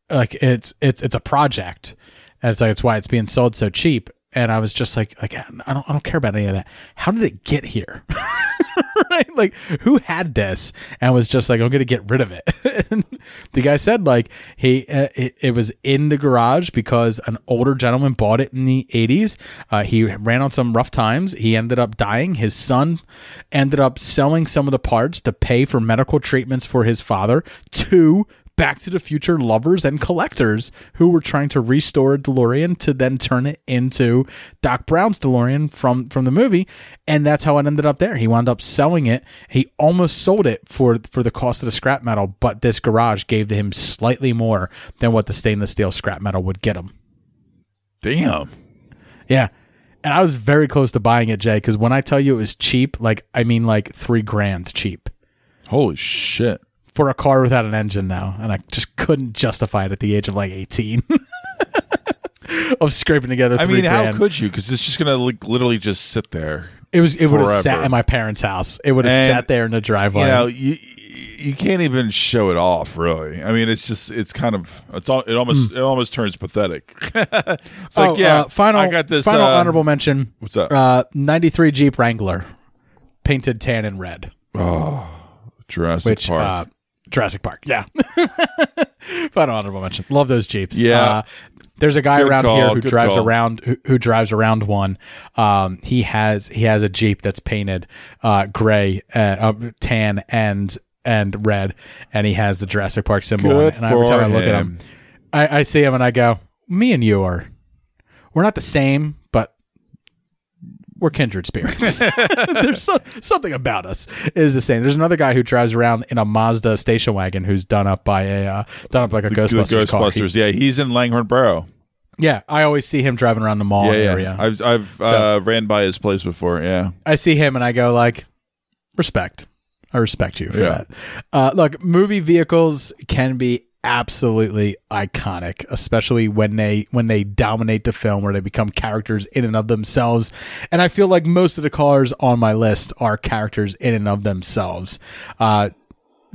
[SPEAKER 2] like it's it's it's a project. And it's like it's why it's being sold so cheap. And i was just like like i don't i don't care about any of that. How did it get here [LAUGHS] [LAUGHS] right? Like who had this and was just like i'm gonna get rid of it? [LAUGHS] And the guy said like he uh, it, it was in the garage because an older gentleman bought it in the 80s uh, he ran on some rough times. He ended up dying. His son ended up selling some of the parts to pay for medical treatments for his father to Back to the Future lovers and collectors who were trying to restore a DeLorean to then turn it into Doc Brown's DeLorean from from the movie, and that's how it ended up there. He wound up selling it. He almost sold it for for the cost of the scrap metal, but this garage gave to him slightly more than what the stainless steel scrap metal would get him.
[SPEAKER 4] Damn.
[SPEAKER 2] Yeah. And I was very close to buying it, Jay, because when I tell you it was cheap, like I mean like three grand cheap.
[SPEAKER 4] Holy shit.
[SPEAKER 2] For a car without an engine now. And I just couldn't justify it at the age of like 18. [LAUGHS] of scraping together
[SPEAKER 4] I
[SPEAKER 2] three
[SPEAKER 4] mean, how could you? Because it's just gonna like, literally just sit there.
[SPEAKER 2] it was it would have sat in my parents' house. It would have sat there in the driveway.
[SPEAKER 4] You know, you you can't even show it off, really. I mean, it's just it's kind of it's all it almost it almost turns pathetic. [LAUGHS] it's
[SPEAKER 2] oh,
[SPEAKER 4] like yeah,
[SPEAKER 2] uh, final
[SPEAKER 4] I got this
[SPEAKER 2] final
[SPEAKER 4] uh,
[SPEAKER 2] honorable mention.
[SPEAKER 4] What's that?
[SPEAKER 2] Uh, 93 Jeep Wrangler painted tan and red.
[SPEAKER 4] Oh, Jurassic
[SPEAKER 2] which
[SPEAKER 4] Park.
[SPEAKER 2] Jurassic Park. Yeah. [LAUGHS] Final honorable mention. Love those Jeeps.
[SPEAKER 4] Yeah.
[SPEAKER 2] Uh, there's a guy
[SPEAKER 4] Good
[SPEAKER 2] around
[SPEAKER 4] call,
[SPEAKER 2] here who
[SPEAKER 4] good
[SPEAKER 2] drives
[SPEAKER 4] call.
[SPEAKER 2] around who, who drives around one. Um, he has he has a Jeep that's painted uh, gray, uh, uh, tan, and and red, and he has the Jurassic Park symbol on it. And every time I look at
[SPEAKER 4] him.
[SPEAKER 2] him, I, I see him and I go, "Me and you are, we're not the same, but we're kindred spirits. [LAUGHS] There's so, something about us is the same. There's another guy who drives around in a Mazda station wagon who's done up by a uh, done up like a
[SPEAKER 4] the
[SPEAKER 2] Ghostbusters, car. He-
[SPEAKER 4] Ghostbusters. yeah, he's in Langhorne Borough.
[SPEAKER 2] yeah, I always see him driving around the mall
[SPEAKER 4] yeah, yeah.
[SPEAKER 2] area.
[SPEAKER 4] I've I've
[SPEAKER 2] So-
[SPEAKER 4] uh, ran by his place before. Yeah.
[SPEAKER 2] I see him and I go like, respect. I respect you for
[SPEAKER 4] Yeah.
[SPEAKER 2] that. Uh, look, movie vehicles can be absolutely iconic, especially when they when they dominate the film, where they become characters in and of themselves. And I feel like most of the cars on my list are characters in and of themselves. Uh,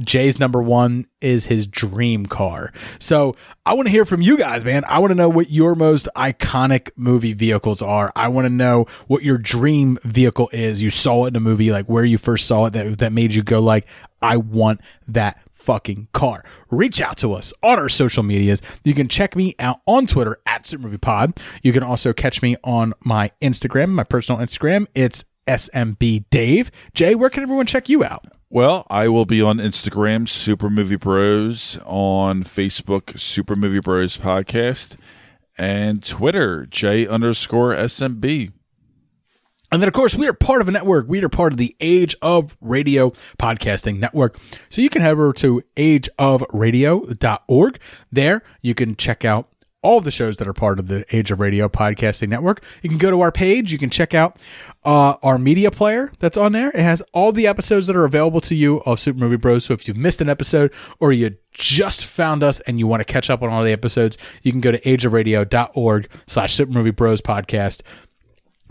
[SPEAKER 2] Jay's number one is his dream car. So I want to hear from you guys, man. I want to know what your most iconic movie vehicles are. I want to know what your dream vehicle is. You saw it in a movie, like where you first saw it that, that made you go like, I want that fucking car. Reach out to us on our social medias. You can check me out on Twitter at Super Movie Pod. You can also catch me on my Instagram, my personal Instagram. It's SMB Dave. Jay, where can everyone check you out?
[SPEAKER 4] Well, I will be on Instagram, Super Movie Bros, on Facebook, Super Movie Bros Podcast, and Twitter, J underscore SMB.
[SPEAKER 2] And then, of course, we are part of a network. We are part of the Age of Radio Podcasting Network. So you can head over to ageofradio.org. There, you can check out all the shows that are part of the Age of Radio Podcasting Network. You can go to our page. You can check out uh, our media player that's on there. It has all the episodes that are available to you of Super Movie Bros. So if you've missed an episode or you just found us and you want to catch up on all the episodes, you can go to ageofradio.org slash Super Movie Bros podcast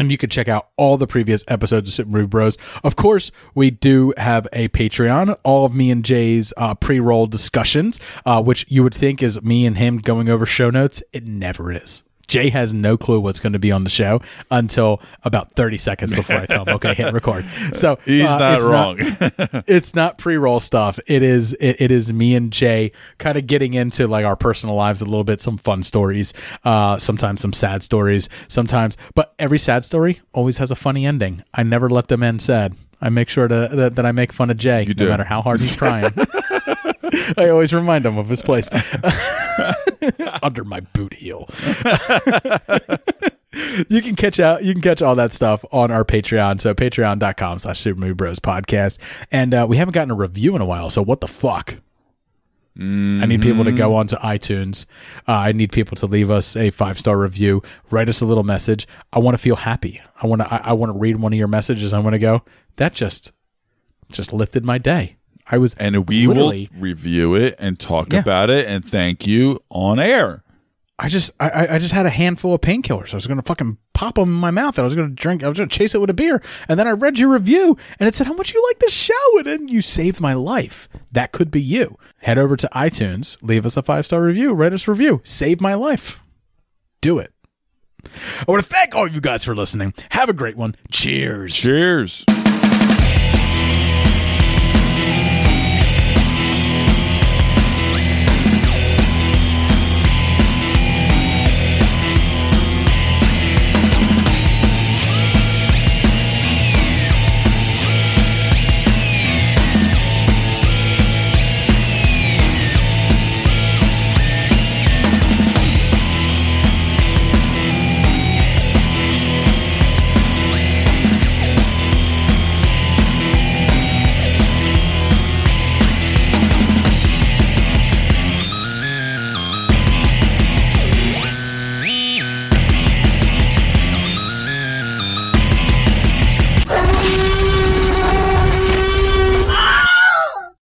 [SPEAKER 2] and you can check out all the previous episodes of Super Movie Bros. Of course, we do have a Patreon. All of me and Jay's uh, pre-roll discussions, uh, which you would think is me and him going over show notes. It never is. Jay has no clue what's going to be on the show until about 30 seconds before I tell him, okay, hit record. [LAUGHS] So
[SPEAKER 4] He's
[SPEAKER 2] uh,
[SPEAKER 4] not
[SPEAKER 2] it's
[SPEAKER 4] wrong. [LAUGHS]
[SPEAKER 2] it's not pre-roll stuff. It is it, it is me and Jay kind of getting into like our personal lives a little bit, some fun stories, uh, sometimes some sad stories, sometimes. But every sad story always has a funny ending. I never let them end sad. I make sure to, that, that I make fun of Jay, no
[SPEAKER 4] do.
[SPEAKER 2] matter how hard he's trying. [LAUGHS] I always remind him of his place [LAUGHS] under my boot heel. [LAUGHS] you can catch out you can catch all that stuff on our patreon so patreon.com slash super movie bros podcast and uh, we haven't gotten a review in a while so what the fuck I need people to go onto iTunes. Uh, I need people to leave us a five star review, write us a little message. I want to feel happy. I want to. I, I want to read one of your messages. I want to go. That just, just lifted my day. I was
[SPEAKER 4] and we will review it and talk
[SPEAKER 2] Yeah.
[SPEAKER 4] about it and thank you on air.
[SPEAKER 2] I just, I- I, just had a handful of painkillers. I was gonna fucking pop them in my mouth. and I was gonna drink. I was gonna chase it with a beer. And then I read your review, and it said how much you like the show, and then you saved my life. That could be you. Head over to iTunes, leave us a five star review, write us a review, save my life. Do it. I want to thank all of you guys for listening. Have a great one. Cheers.
[SPEAKER 4] Cheers.